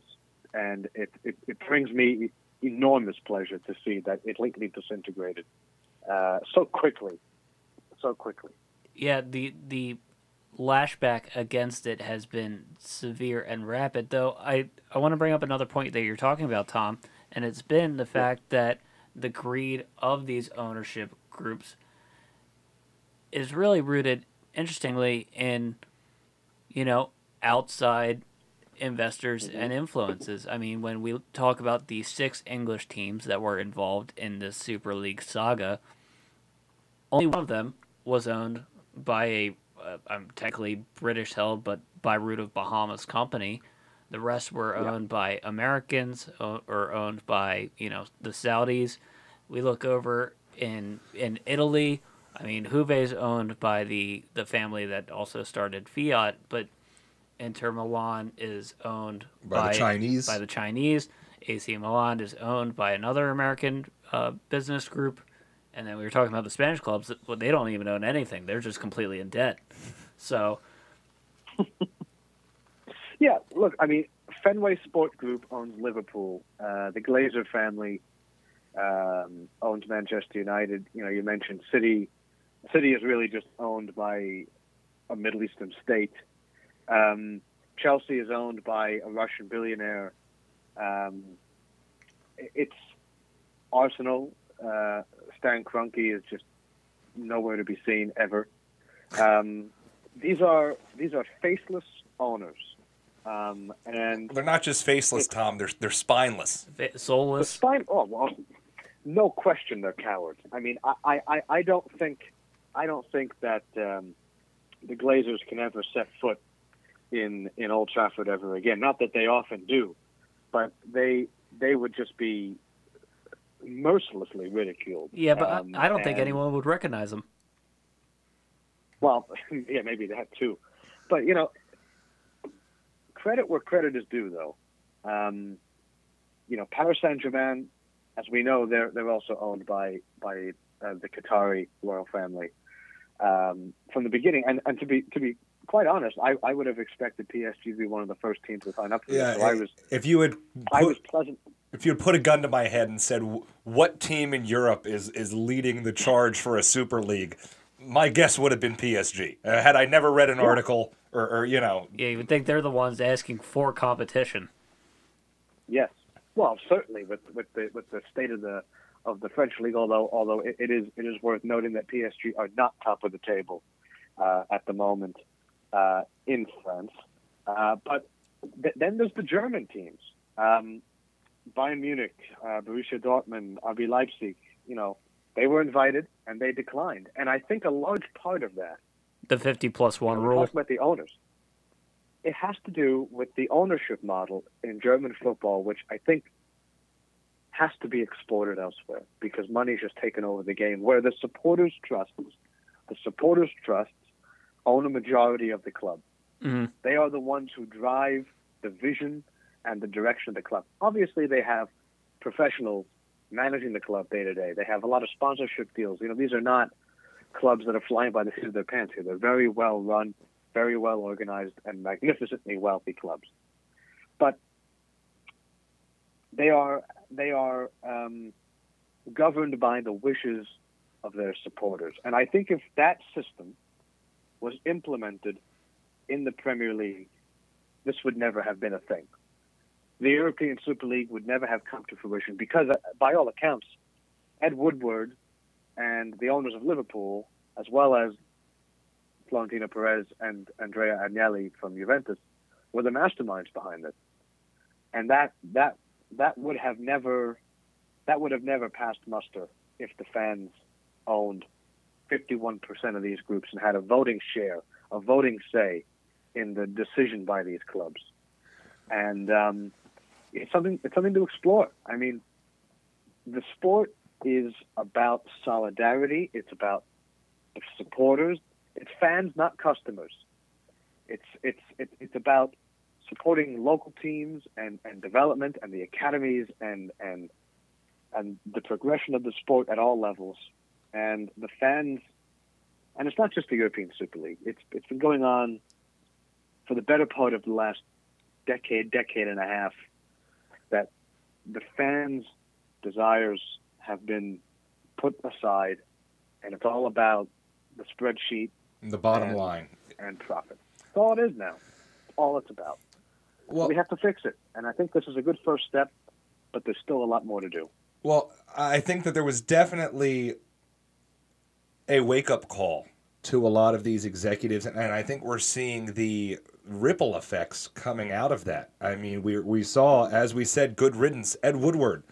And it, it, it brings me enormous pleasure to see that it lately disintegrated uh, so quickly. So quickly. Yeah, the the lashback against it has been severe and rapid. Though I I want to bring up another point that you're talking about, Tom, and it's been the fact that the greed of these ownership groups is really rooted, interestingly, in you know outside investors mm-hmm. and influences. I mean, when we talk about the six English teams that were involved in this Super League saga, only one of them was owned by a uh, um, technically British held, but by root of Bahamas company. The rest were Yeah. owned by Americans or owned by you know the Saudis. We look over in in Italy. I mean, Juve is owned by the the family that also started Fiat, but Inter Milan is owned By the Chinese. By the Chinese, AC Milan is owned by another American uh, business group, and then we were talking about the Spanish clubs. Well, they don't even own anything; they're just completely in debt. So, Yeah, look, I mean, Fenway Sport Group owns Liverpool. Uh, the Glazer family um, owns Manchester United. You know, you mentioned City. City is really just owned by a Middle Eastern state. Um, Chelsea is owned by a Russian billionaire. Um, it's Arsenal. Uh, Stan Kroenke is just nowhere to be seen ever. Um, these are these are faceless owners, um, and They're not just faceless, Tom. They're they're spineless. Fa- the Soulless. spine. Oh well, no question they're cowards. I mean, I, I, I- I don't think I don't think that um, the Glazers can ever set foot in in Old Trafford ever again. Not that they often do, but they they would just be mercilessly ridiculed. Yeah, but Um, I, I don't think anyone would recognize him. Well, yeah, maybe that too. But you know, credit where credit is due, though. Um, you know, Paris Saint Germain, as we know, they're they're also owned by by uh, the Qatari royal family um, from the beginning. And, and to be to be quite honest, I, I would have expected PSG to be one of the first teams to sign up for this. Yeah, So I was if you had I was put, pleasant. If you had put a gun to my head and said what team in Europe is is leading the charge for a Super League, my guess would have been PSG. Uh, had I never read an article or, or you know, Yeah, you would think they're the ones asking for competition. Yes. Well, certainly with with the with the state of the of the French league, although although it, it is it is worth noting that PSG are not top of the table uh, at the moment uh, in France. Uh, but th- then there's the German teams, um, Bayern Munich, uh, Borussia Dortmund, RB Leipzig. You know, they were invited and they declined, and I think a large part of that The 50 plus one rule. talking about the owners. It has to do with the ownership model in German football, which I think has to be exploited elsewhere because money's just taken over the game. Where the supporters' trusts, the supporters' trusts own a majority of the club. Mhm. They are the ones who drive the vision and the direction of the club. Obviously, they have professionals managing the club day to day. They have a lot of sponsorship deals. You know, these are not clubs that are flying by the seat of their pants here. They're very well run, very well organized, and magnificently wealthy clubs. But they are they are um, governed by the wishes of their supporters. And I think if that system was implemented in the Premier League, this would never have been a thing. The European Super League would never have come to fruition because, uh, by all accounts, Ed Woodward and the owners of Liverpool, as well as Florentino Perez and Andrea Agnelli from Juventus, were the masterminds behind this. And that that that would have never that would have never passed muster if the fans owned 51% of these groups and had a voting share, a voting say in the decision by these clubs. And um, it's something it's something to explore. I mean, the sport is about solidarity. It's about supporters. It's fans, not customers. It's it's it's, it's about supporting local teams and, and development and the academies and and and the progression of the sport at all levels. And the fans, and it's not just the European Super League. It's it's been going on for the better part of the last decade, decade and a half. That the fans' desires have been put aside, and it's all about the spreadsheet and the bottom And- line. and profit. That's all it is now. That's all it's about. Well, we have to fix it, and I think this is a good first step, but there's still a lot more to do. Well, I think that there was definitely a wake up call to a lot of these executives, and I think we're seeing the ripple effects coming out of that. I mean, we we saw, as we said, good riddance. Ed Woodward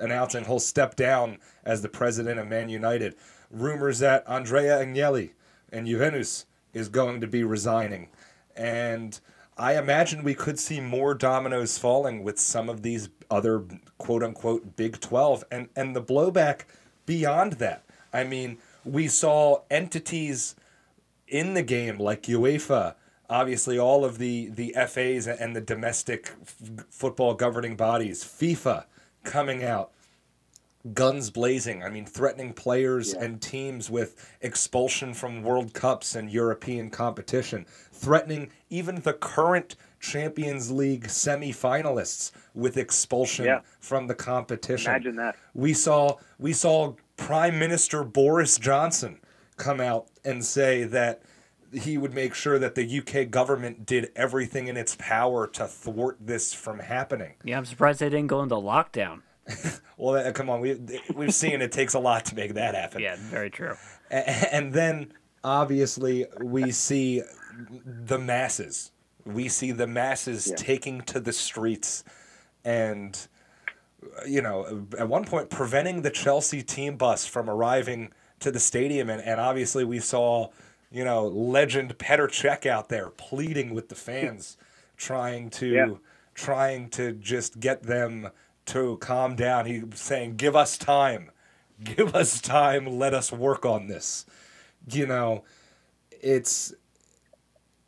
announcing he'll step down as the president of Man United. Rumors that Andrea Agnelli and Juventus is going to be resigning, and I imagine we could see more dominoes falling with some of these other quote unquote Big 12 and, and the blowback beyond that. I mean, we saw entities in the game like UEFA, obviously all of the, the FAs and the domestic f- football governing bodies, FIFA coming out guns blazing. I mean, threatening players Yeah. and teams with expulsion from World Cups and European competition, threatening even the current Champions League semifinalists with expulsion Yeah. from the competition. Imagine that. We saw we saw Prime Minister Boris Johnson come out and say that he would make sure that the UK government did everything in its power to thwart this from happening. Yeah, I'm surprised they didn't go into lockdown. Well, uh, come on, we we've seen it takes a lot to make that happen. Yeah, very true. A- And then obviously we see the masses. We see the masses Yeah. taking to the streets and uh, you know, at one point preventing the Chelsea team bus from arriving to the stadium and, and obviously we saw, you know, legend Petr Cech out there pleading with the fans trying to Yeah. trying to just get them to calm down. He saying, "Give us time. Give us time. Let us work on this." You know, it's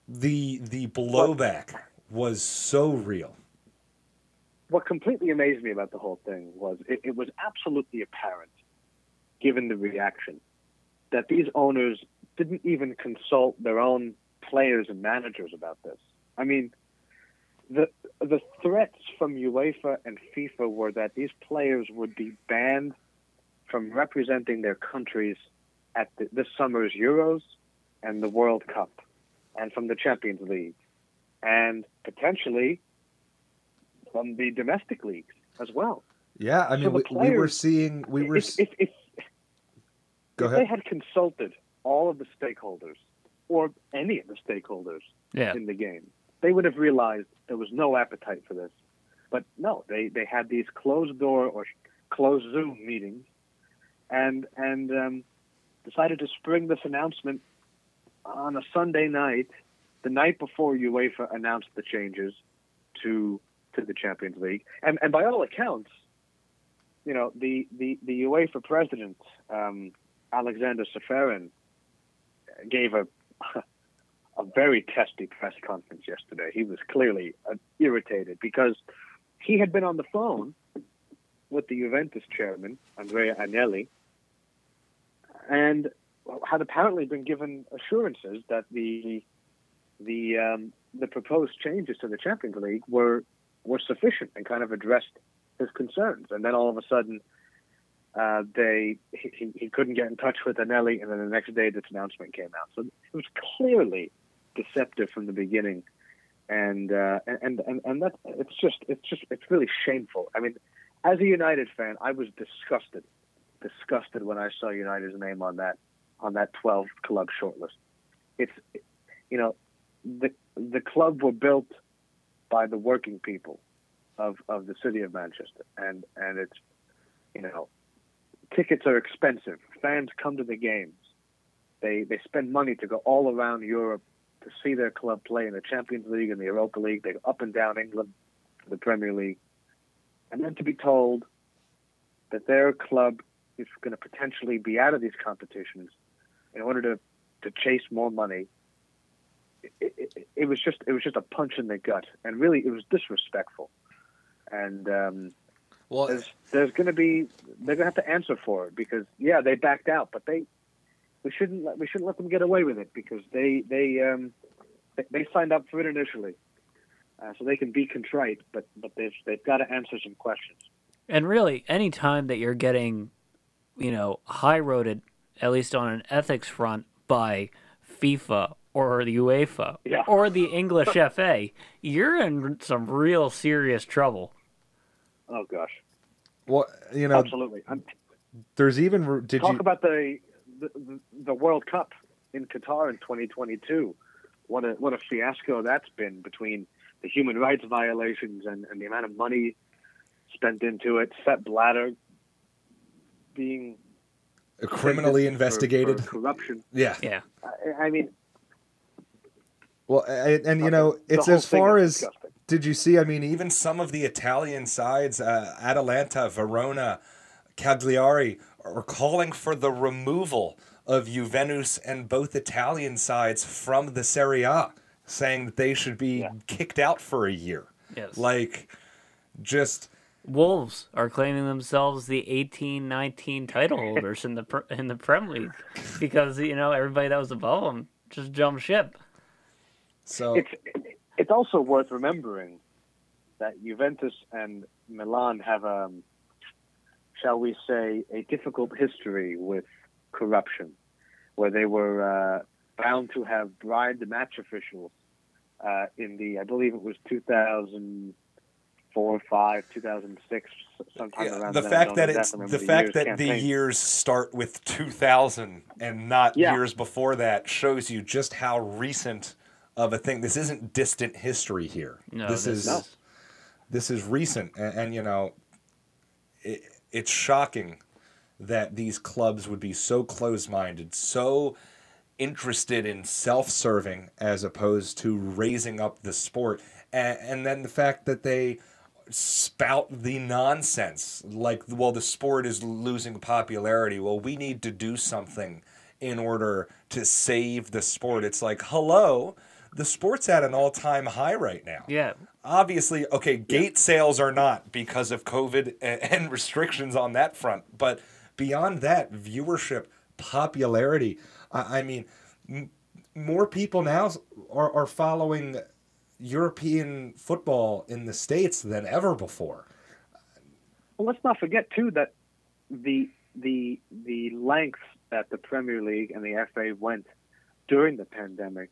the the blowback was so real. what completely amazed me about the whole thing was it, it was absolutely apparent, given the reaction, that these owners didn't even consult their own players and managers about this. I mean, the the threats from UEFA and FIFA were that these players would be banned from representing their countries at the, this summer's Euros and the World Cup, and from the Champions League, and potentially from the domestic leagues as well. Yeah, I mean, the we, we were seeing we were. if, if, if, Go if they had consulted all of the stakeholders or any of the stakeholders Yeah. in the game, they would have realized there was no appetite for this. But no, they, they had these closed door or closed Zoom meetings, and and um, decided to spring this announcement on a Sunday night, the night before UEFA announced the changes to to the Champions League. And and by all accounts, you know, the the, the UEFA president um, Aleksander Ceferin gave a a very testy press conference yesterday. He was clearly uh, irritated because he had been on the phone with the Juventus chairman Andrea Agnelli and had apparently been given assurances that the the um, the proposed changes to the Champions League were were sufficient and kind of addressed his concerns. And then all of a sudden, uh, they he, he- couldn't get in touch with Agnelli, and then the next day this announcement came out. So it was clearly deceptive from the beginning, and uh, and and and that it's just it's just it's really shameful. I mean, as a United fan, I was disgusted, disgusted when I saw United's name on that on that 12 club shortlist. It's you know the the club were built by the working people of of the city of Manchester, and and it's you know tickets are expensive. Fans come to the games. They they spend money to go all around Europe to see their club play in the Champions League and the Europa League. They go up and down England the Premier League, and then to be told that their club is going to potentially be out of these competitions in order to to chase more money. It, it, it was just it was just a punch in the gut, and really it was disrespectful. And um, Well, there's there's going to be they're going to have to answer for it because yeah they backed out, but they we shouldn't let, we shouldn't let them get away with it because they they um they, they signed up for it initially, uh, so they can be contrite, but but they've they've got to answer some questions. And really, any time that you're getting, you know, high roaded, at least on an ethics front, by FIFA or the UEFA Yeah. or the English FA, you're in some real serious trouble. Oh gosh, well, you know, absolutely. I'm, there's even did talk you about the, the the World Cup in Qatar in 2022. What a what a fiasco that's been between the human rights violations and, and the amount of money spent into it. Sepp Blatter being criminally convicted for- investigated? for corruption. yeah. Yeah. I, I mean, Well, and, and you know, it's as far as disgusting. Did you see? I mean, even some of the Italian sides, uh, Atalanta, Verona, Cagliari, are calling for the removal of Juventus and both Italian sides from the Serie A, saying that they should be Yeah. kicked out for a year. Yes. Like, just Wolves are claiming themselves the 18-19 title holders in the in the Prem League because you know everybody that was above them just jumped ship. So It's it's also worth remembering that Juventus and Milan have um, shall we say, a difficult history with corruption, where they were uh, bound to have bribed the match officials uh, in the, I believe it was 2004, 5, 2006, sometime Yeah, around the then. Fact that it's remember the fact that the years start with 2000 and not Yeah. years before that shows you just how recent of a thing. This isn't distant history here. No, this, this is No. this is recent and, and you know it, it's shocking that these clubs would be so close-minded so interested in self-serving as opposed to raising up the sport and, and then the fact that they spout the nonsense like well the sport is losing popularity. Well we need to do something in order to save the sport. It's like hello the sport's at an all-time high right now. Yeah, obviously okay gate sales are not because of covid a- and restrictions on that front but beyond that viewership popularity i, I mean m- more people now are, are following european football in the states than ever before. Well, let's not forget too that the the the lengths that the Premier League and the FA went during the pandemic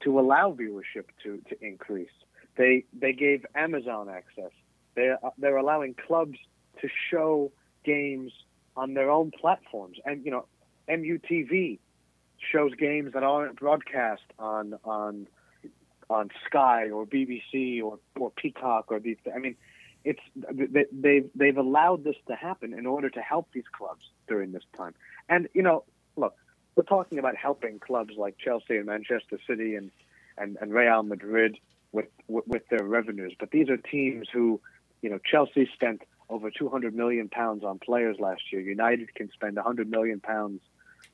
to allow viewership to, to increase. They they gave Amazon access. They uh, they're allowing clubs to show games on their own platforms, and you know, MUTV shows games that aren't broadcast on on on Sky or BBC or or Peacock or these. I mean, it's they, they've they've allowed this to happen in order to help these clubs during this time. And you know, look, we're talking about helping clubs like Chelsea and Manchester City and and, and Real Madrid with, with with their revenues, but these are teams who, you know, Chelsea spent over 200 million pounds on players last year. United can spend 100 million pounds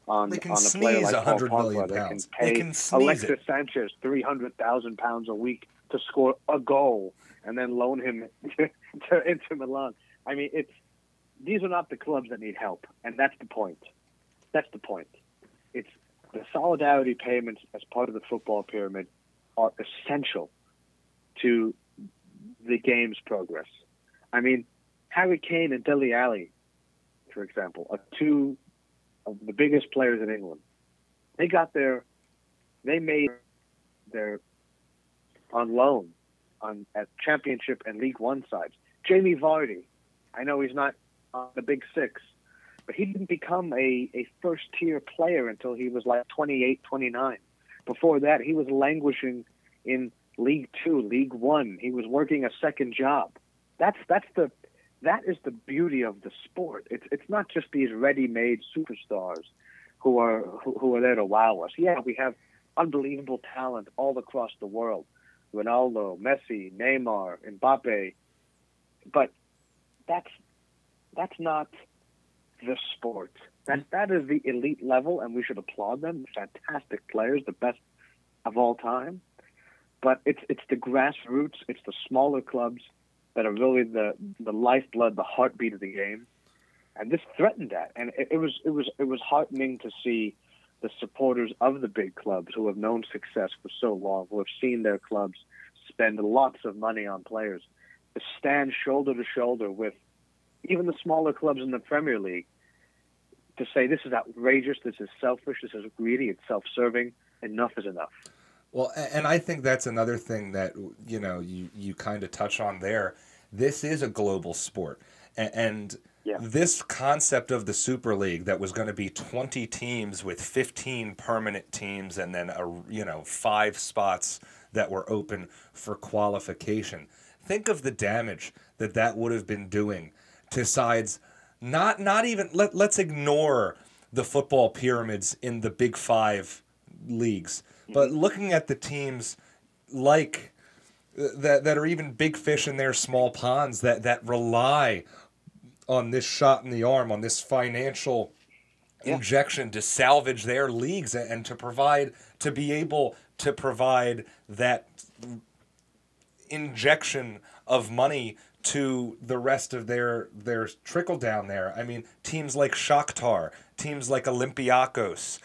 on They can on a player like 100 Paul million Pogba. They can pay They can Alexis it. Sanchez 300,000 pounds a week to score a goal and then loan him to, to Inter Milan. I mean, it's these are not the clubs that need help, and that's the point. That's the point. It's the solidarity payments as part of the football pyramid are essential to the game's progress. I mean, Harry Kane and Dele Alli, for example, are two of the biggest players in England. They got their, they made their on loan on at Championship and League One sides. Jamie Vardy, I know he's not on the Big Six, but he didn't become a, a first tier player until he was like 28, 29. Before that, he was languishing in League Two, League One. He was working a second job. That's that's the that is the beauty of the sport. It's it's not just these ready-made superstars who are who, who are there to wow us. Yeah, we have unbelievable talent all across the world. Ronaldo, Messi, Neymar, Mbappe. But that's that's not the sport. That mm-hmm. that is the elite level, and we should applaud them. Fantastic players, the best of all time. But it's it's the grassroots, it's the smaller clubs that are really the the lifeblood, the heartbeat of the game. And this threatened that, and it, it was it was it was heartening to see the supporters of the big clubs who have known success for so long, who have seen their clubs spend lots of money on players, to stand shoulder to shoulder with even the smaller clubs in the Premier League to say this is outrageous, this is selfish, this is greedy, it's self-serving. Enough is enough. Well, and I think that's another thing that you know you you kind of touch on there. This is a global sport, and Yeah. this concept of the Super League that was going to be 20 teams with 15 permanent teams, and then a you know five spots that were open for qualification. Think of the damage that that would have been doing to sides. Not not even let let's ignore the football pyramids in the Big Five leagues, but looking at the teams like uh, that that are even big fish in their small ponds that that rely on this shot in the arm, on this financial Yeah. injection to salvage their leagues and to provide to be able to provide that injection of money to the rest of their their trickle down there. I mean, teams like Shakhtar, teams like Olympiacos,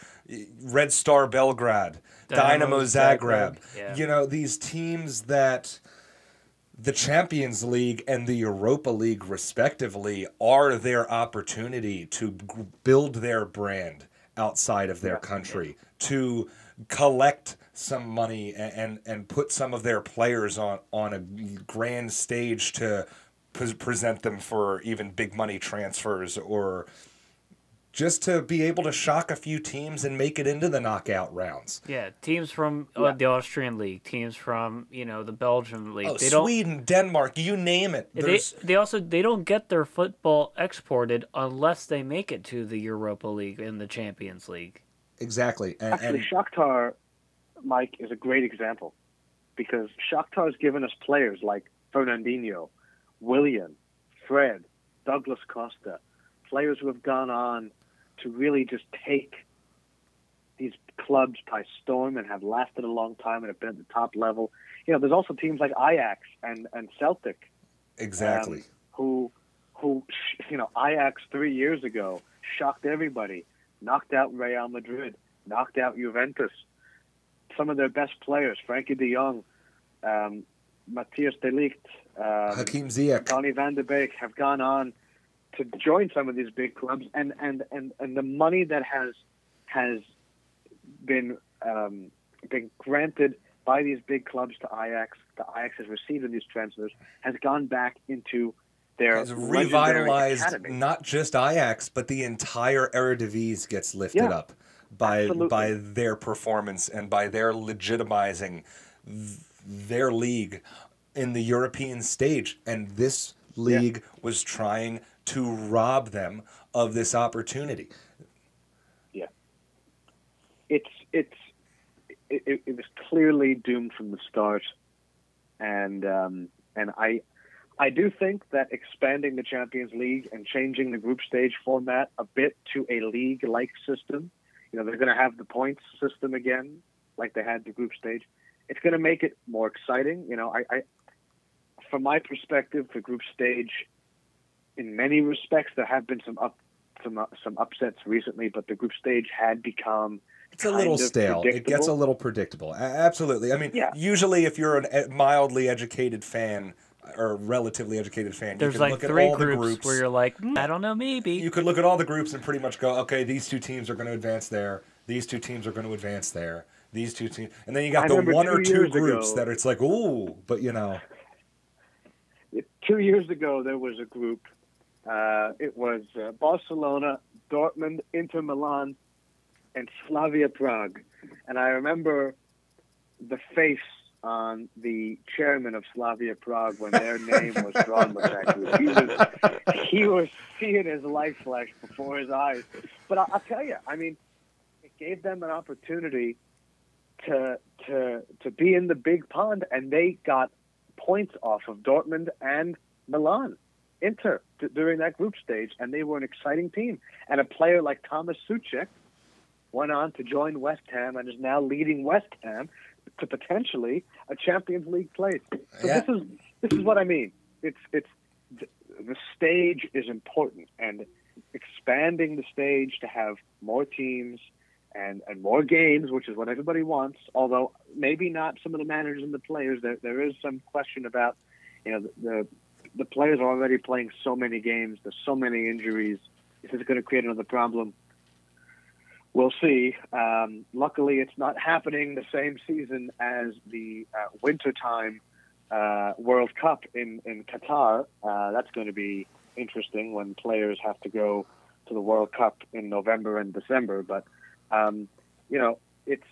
Red Star Belgrade, Dynamo, Dynamo Zagreb. Zagreb, yeah. You know, these teams that the Champions League and the Europa League, respectively, are their opportunity to build their brand outside of their country, to collect some money and, and, and put some of their players on, on a grand stage to pre- present them for even big money transfers or just to be able to shock a few teams and make it into the knockout rounds. Yeah, teams from uh, Yeah. the Austrian league, teams from you know the Belgian league. Oh, they don't. Sweden, Denmark, you name it. They, they also they don't get their football exported unless they make it to the Europa League and the Champions League. exactly. And, Actually, and Shakhtar, Mike, is a great example because Shakhtar has given us players like Fernandinho, Willian, Fred, Douglas Costa, players who have gone on to really just take these clubs by storm and have lasted a long time and have been at the top level. You know, there's also teams like Ajax and, and Celtic exactly. um, who who you know Ajax three years ago shocked everybody, knocked out Real Madrid, knocked out Juventus. Some of their best players, Frenkie De Jong, um, Matthijs De Ligt, um, Hakim Ziyech. Donny van de Beek, have gone on to join some of these big clubs, and and and, and the money that has has been um, been granted by these big clubs to Ajax, the Ajax has received in these transfers, has gone back into their has revitalized academy. not just Ajax, but the entire Eredivisie gets lifted Yeah, up by absolutely. by their performance and by their legitimizing th- their league in the European stage. And this league was trying to rob them of this opportunity. Yeah, it's it's it, it, was clearly doomed from the start, and um, and I I do think that expanding the Champions League and changing the group stage format a bit to a league-like system, you know, they're going to have the points system again, like they had the group stage. It's going to make it more exciting. You know, I, I from my perspective, the group stage, in many respects, there have been some up some uh, some upsets recently, but the group stage had become It's a little stale. It gets a little predictable. Absolutely. I mean, Yeah. usually if you're a mildly educated fan or relatively educated fan, you There's can like look at three all the groups, groups where you're like, "Hmm, I don't know, maybe. you could look at all the groups and pretty much go, okay, these two teams are going to advance there. These two teams are going to advance there. These two teams, and then you got I the one two or two groups ago- that it's like, ooh, but you know, two years ago there was a group. Uh, it was uh, Barcelona, Dortmund, Inter Milan, and Slavia Prague. And I remember the face on the chairman of Slavia Prague when their name was drawn. He was, he was seeing his life flash before his eyes. But I, I'll tell you, I mean, it gave them an opportunity to to to be in the big pond, and they got points off of Dortmund and Milan, Inter during that group stage, and they were an exciting team. And a player like Tomas Soucek went on to join West Ham and is now leading West Ham to potentially a Champions League place. So Yeah. this is this is what I mean. It's it's the stage is important, and expanding the stage to have more teams and and more games, which is what everybody wants. Although maybe not some of the managers and the players. There there is some question about you know the the, the players are already playing so many games. There's so many injuries. Is this going to create another problem? We'll see. Um, luckily, it's not happening the same season as the uh, wintertime uh, World Cup in in Qatar. Uh, that's going to be interesting when players have to go to the World Cup in November and December. But um, you know, it's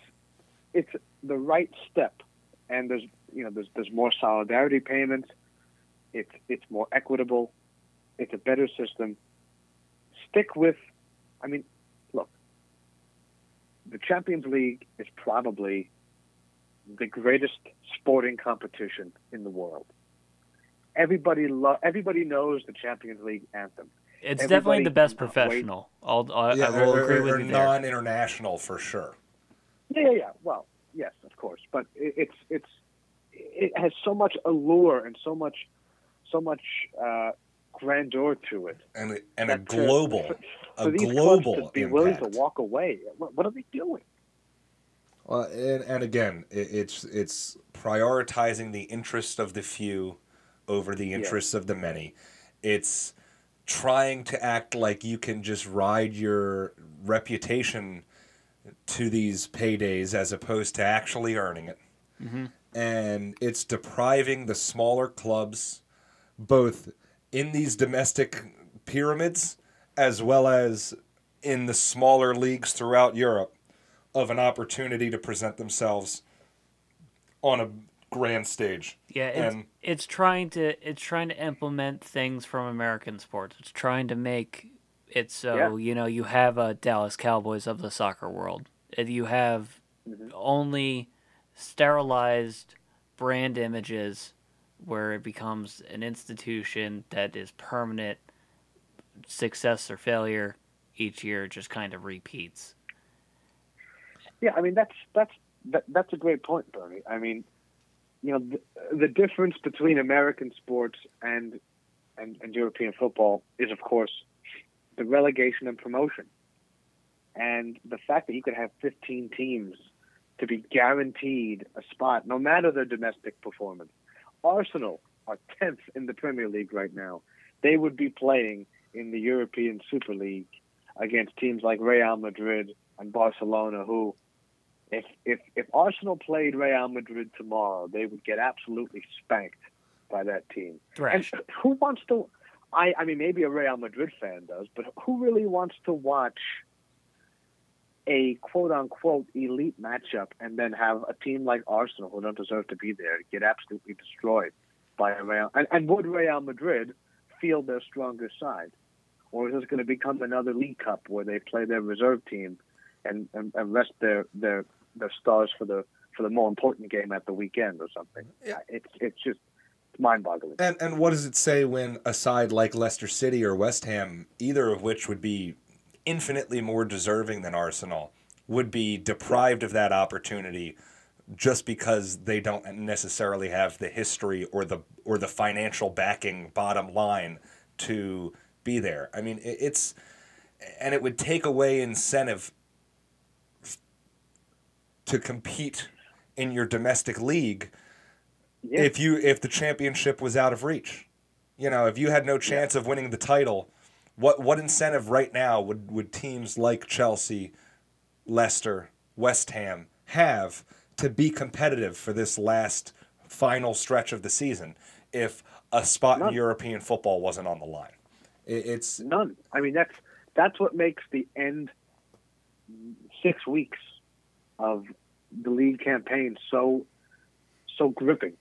it's the right step, and there's you know there's there's more solidarity payments. It's it's more equitable. It's a better system. Stick with, I mean, the Champions League is probably the greatest sporting competition in the world. Everybody lo- everybody knows the Champions League anthem. It's Everybody definitely the best professional. I'll, I, yeah, I will or, agree or- with or you there. non-international for sure. Yeah, yeah, yeah. Well, yes, of course, but it, it's it's it has so much allure and so much so much uh, grandeur to it. and and a that to- global for, a for these global clubs to be willing to walk away. What, what are they doing? Well, and, and again, it, it's it's prioritizing the interest of the few over the interests of the many. It's trying to act like you can just ride your reputation to these paydays as opposed to actually earning it. Mm-hmm. And it's depriving the smaller clubs, both in these domestic pyramids as well as in the smaller leagues throughout Europe, of an opportunity to present themselves on a grand stage. Yeah, it's, And- it's trying to it's trying to implement things from American sports. It's trying to make it so Yeah. you know you have a Dallas Cowboys of the soccer world. And You have mm-hmm. only sterilized brand images where it becomes an institution that is permanent. Success or failure each year just kind of repeats. Yeah, I mean that's that's that, that's a great point, Bernie. I mean, you know, the, the difference between American sports and, and and European football is, of course, the relegation and promotion, and the fact that you could have 15 teams to be guaranteed a spot, no matter their domestic performance. Arsenal are 10th in the Premier League right now. They would be playing in the European Super League against teams like Real Madrid and Barcelona, who, if if if Arsenal played Real Madrid tomorrow, they would get absolutely spanked by that team. And who wants to? I I mean, maybe a Real Madrid fan does, but who really wants to watch a quote unquote elite matchup and then have a team like Arsenal, who don't deserve to be there, get absolutely destroyed by a Real? And, and would Real Madrid feel their stronger side? Or is this going to become another League Cup where they play their reserve team and, and, and rest their, their their stars for the for the more important game at the weekend or something? Yeah. It's it's just mind boggling. And and what does it say when a side like Leicester City or West Ham, either of which would be infinitely more deserving than Arsenal, would be deprived of that opportunity just because they don't necessarily have the history or the or the financial backing bottom line to be there. I mean, it, it's and it would take away incentive to compete in your domestic league Yeah. if you if the championship was out of reach. You know, if you had no chance of winning the title, what what incentive right now would would teams like Chelsea, Leicester, West Ham have to be competitive for this last final stretch of the season if a spot None. in European football wasn't on the line? It, it's None. I mean, that's that's what makes the end six weeks of the league campaign so so gripping.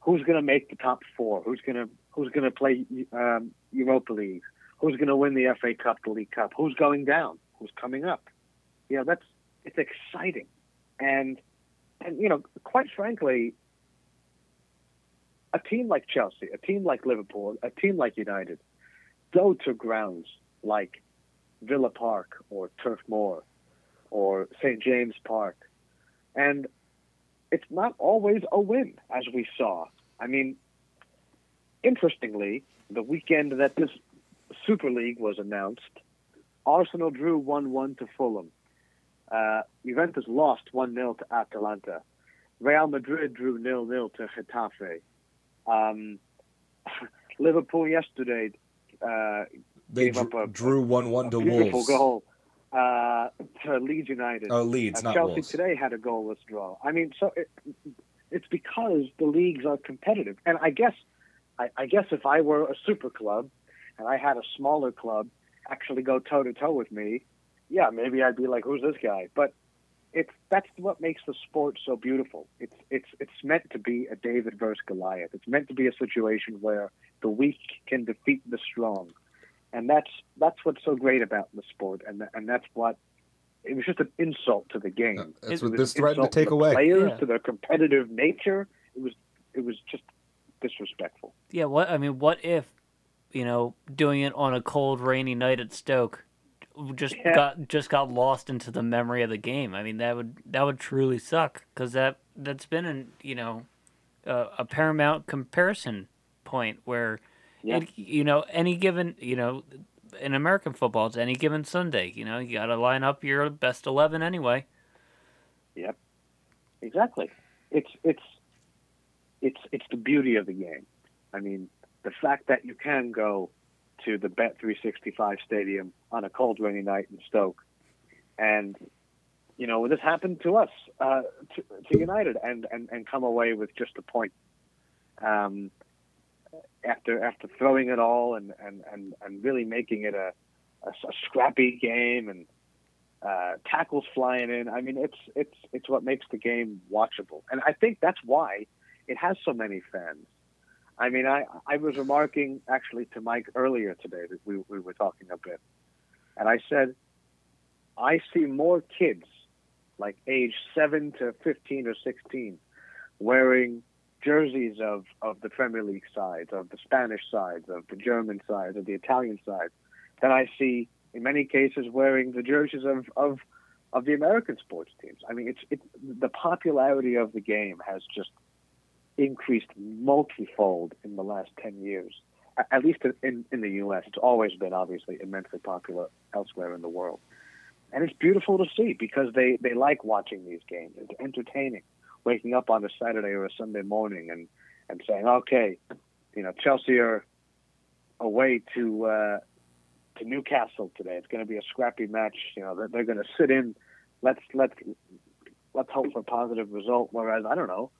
Who's going to make the top four? Who's going to who's going to play um, Europa League? Who's going to win the FA Cup, the League Cup? Who's going down? Who's coming up? You know, that's it's exciting, and and you know, quite frankly, a team like Chelsea, a team like Liverpool, a team like United, go to grounds like Villa Park or Turf Moor or St. James Park. And it's not always a win, as we saw. I mean, interestingly, the weekend that this Super League was announced, Arsenal drew 1 1 to Fulham. Uh, Juventus lost 1 0 to Atalanta. Real Madrid drew 0 0 to Getafe. Um, Liverpool yesterday uh, they gave up drew, a- drew one one to beautiful Wolves. goal uh, to Leeds United. Oh, Leeds, Uh, not Chelsea Wolves. today had a goalless draw. I mean, so it, it's because the leagues are competitive, and I guess, I, I guess if I were a super club, and I had a smaller club actually go toe to toe with me, yeah, maybe I'd be like, "Who's this guy?" But it's that's what makes the sport so beautiful. It's it's it's meant to be a David versus Goliath. It's meant to be a situation where the weak can defeat the strong, and that's that's what's so great about the sport, and and that's what it was just an insult to the game. That's It what this threatened to take the away. Players Yeah. to their competitive nature. It was it was just disrespectful. Yeah, what I mean, what if, you know, doing it on a cold, rainy night at Stoke, just Yeah. got just got lost into the memory of the game. I mean, that would that would truly suck because that that's been an you know, a, a paramount comparison point where, Yeah. it, you know, any given, you know, in American football, it's any given Sunday. You know, you got to line up your best eleven anyway. Yep, exactly. It's it's it's it's the beauty of the game. I mean, the fact that you can go to the Bet 365 Stadium on a cold, rainy night in Stoke, and you know this happened to us, uh, to, to United, and, and and come away with just a point. Um, after after throwing it all and and and, and really making it a, a, a scrappy game and uh, tackles flying in. I mean, it's it's it's what makes the game watchable, and I think that's why it has so many fans. I mean, I I was remarking actually to Mike earlier today that we we were talking a bit, and I said I see more kids like age seven to fifteen or sixteen wearing jerseys of of the Premier League sides, of the Spanish sides, of the German sides, of the Italian sides, than I see in many cases wearing the jerseys of, of of the American sports teams. I mean, it's it the popularity of the game has just increased multifold in the last ten years. At least in in the U.S., it's always been obviously immensely popular elsewhere in the world, and it's beautiful to see because they they like watching these games. It's entertaining. Waking up on a Saturday or a Sunday morning and and saying, okay, you know, Chelsea are away to. Uh, to Newcastle today. It's going to be a scrappy match. You know, they're, they're going to sit in. Let's let's let's hope for a positive result. Whereas I don't know.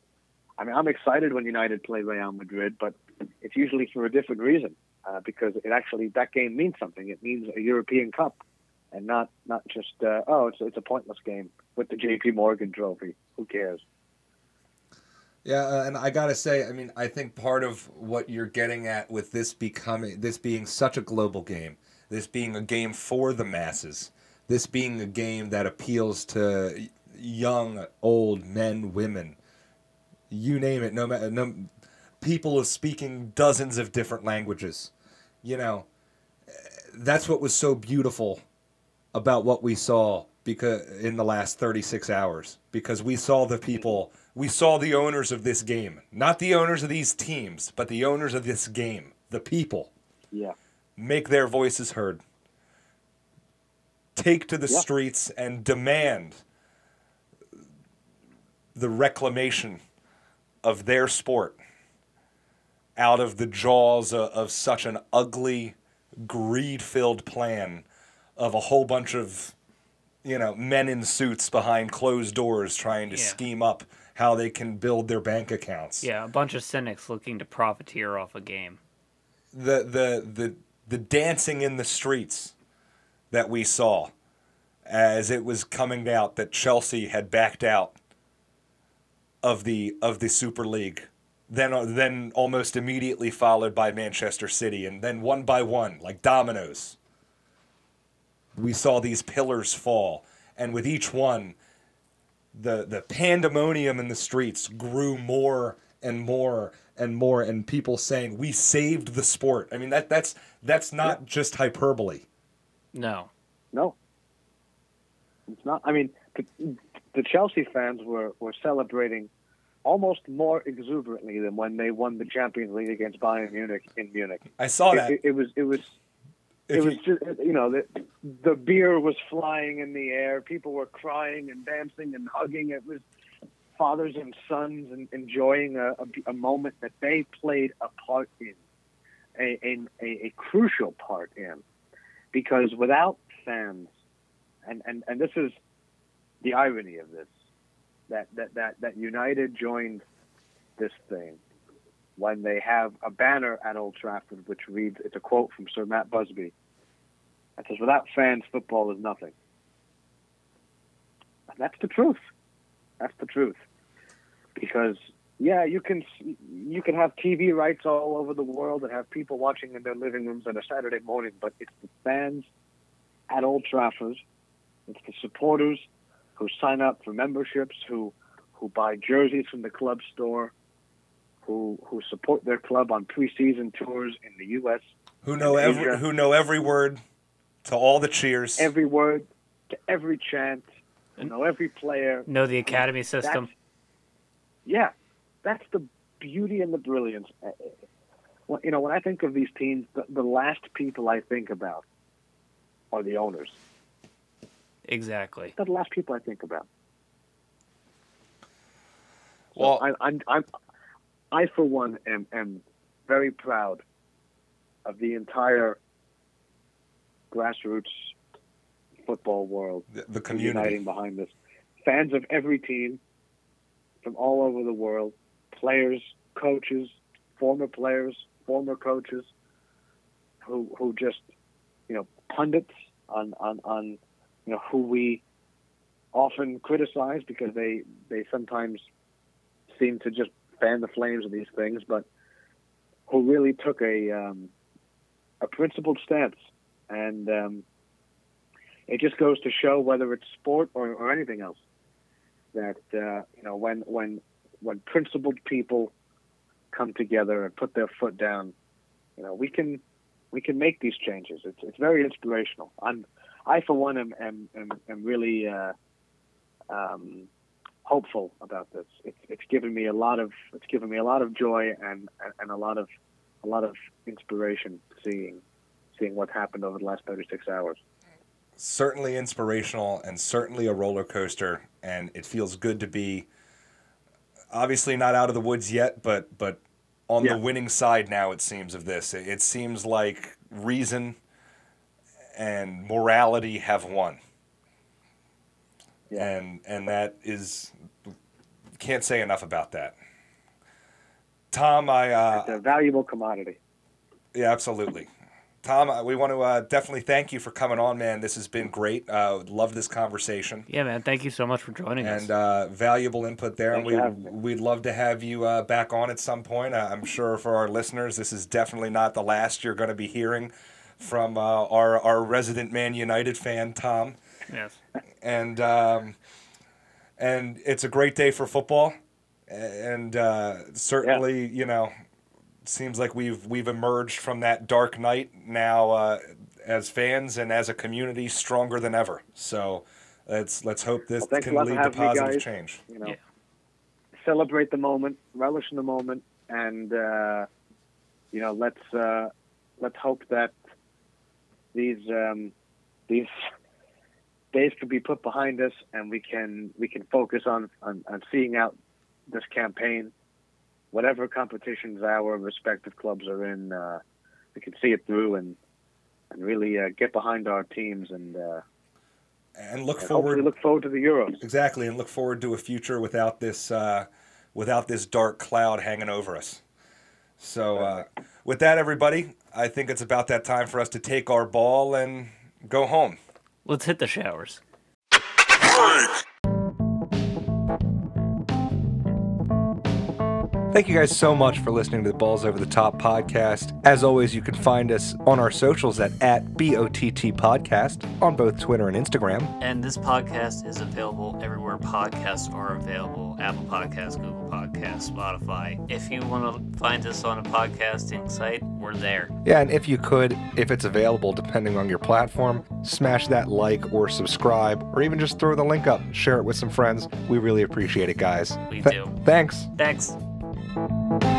I mean, I'm excited when United play Real Madrid, but it's usually for a different reason uh, because it actually that game means something. It means a European Cup, and not not just uh, oh, it's it's a pointless game with the J.P. Morgan Trophy. Who cares? Yeah, uh, and I gotta say, I mean, I think part of what you're getting at with this becoming, this being such a global game, this being a game for the masses, this being a game that appeals to young, old men, women, you name it. No matter, no, people of speaking dozens of different languages. You know, that's what was so beautiful about what we saw because in the last 36 hours because we saw the people we saw the owners of this game not the owners of these teams but the owners of this game the people Yeah, make their voices heard take to the Yeah. streets and demand the reclamation of their sport out of the jaws of, of such an ugly greed-filled plan of a whole bunch of you know men in suits behind closed doors trying to Yeah. scheme up how they can build their bank accounts Yeah, a bunch of cynics looking to profiteer off a game. the the the the dancing in the streets that we saw as it was coming out that Chelsea had backed out of the of the Super League then uh, then almost immediately followed by Manchester City and then one by one like dominoes we saw these pillars fall and with each one the the pandemonium in the streets grew more and more and more and people saying we saved the sport. I mean that that's that's not just hyperbole. No. No, it's not. I mean, the, Chelsea fans were, were celebrating almost more exuberantly than when they won the Champions League against Bayern Munich in Munich. I saw It, that. it, it was it was If it was you- just you know the the beer was flying in the air. People were crying and dancing and hugging. It was fathers and sons and enjoying a, a, a moment that they played a part in, a, a, a, a crucial part in, because without fans, and, and, and this is the irony of this, that, that, that, that United joined this thing when they have a banner at Old Trafford which reads, it's a quote from Sir Matt Busby, that says, without fans, football is nothing. And that's the truth. That's the truth. Because yeah, you can you can have TV rights all over the world and have people watching in their living rooms on a Saturday morning, but it's the fans at Old Trafford, it's the supporters who sign up for memberships, who who buy jerseys from the club store, who who support their club on preseason tours in the U.S. who know every Asia. who know every word to all the cheers. Every word to every chant, you know every player. Know the academy system. That's, yeah, that's the beauty and the brilliance. Uh, well, you know, when I think of these teams, the, the last people I think about are the owners. Exactly. They're the last people I think about. So Well- I, I'm, I'm, I for one am, am very proud of the entire grassroots football world The, the community. uniting behind this. Fans of every team from all over the world, players, coaches, former players, former coaches, who who just you know pundits on on on you know who we often criticize because they they sometimes seem to just fan the flames of these things, but who really took a um, a principled stance and um, it just goes to show whether it's sport or, or anything else that uh, you know when when when principled people come together and put their foot down, you know we can we can make these changes. It's it's very inspirational. I'm I for one am am am, am really uh, um, hopeful about this. It's it's given me a lot of it's given me a lot of joy and and a lot of a lot of inspiration seeing seeing what happened over the last 36 hours. certainly inspirational and certainly a roller coaster and it feels good to be obviously not out of the woods yet but but on Yeah. the winning side now it seems of this it seems like reason and morality have won Yeah. and and that is can't say enough about that tom i uh It's a valuable commodity. yeah, absolutely. Tom, uh, we want to uh, definitely thank you for coming on, man. This has been great. Uh, love this conversation Yeah, man. Thank you so much for joining and us. uh, valuable input there. Thanks and we we'd love to have you uh, back on at some point. Uh, I'm sure for our listeners, this is definitely not the last you're going to be hearing from uh, our our resident Man United fan, Tom. yes. And um, and it's a great day for football, and uh, certainly you know seems like we've we've emerged from that dark night now uh, as fans and as a community stronger than ever. So let's let's hope this Well, can lead to positive guys. change. You know, Yeah. celebrate the moment, relish in the moment, and uh, you know, let's uh, let's hope that these um, these days can be put behind us, and we can we can focus on on, on seeing out this campaign, whatever competitions our respective clubs are in. Uh, we can see it through and and really uh, get behind our teams and, uh, And look and forward look forward to the Euros. exactly, and look forward to a future without this uh, without this dark cloud hanging over us. So uh, with that, everybody, I think it's about that time for us to take our ball and go home. Let's hit the showers. Thank you guys so much for listening to the Balls Over the Top podcast. As always, you can find us on our socials at, at BOTT Podcast on both Twitter and Instagram. And this podcast is available everywhere podcasts are available Apple Podcasts, Google Podcasts, Spotify. If you want to find us on a podcasting site, we're there. Yeah, and if you could, if it's available depending on your platform, smash that like or subscribe, or even just throw the link up, share it with some friends. We really appreciate it, guys. We Th- do. Thanks. Thanks you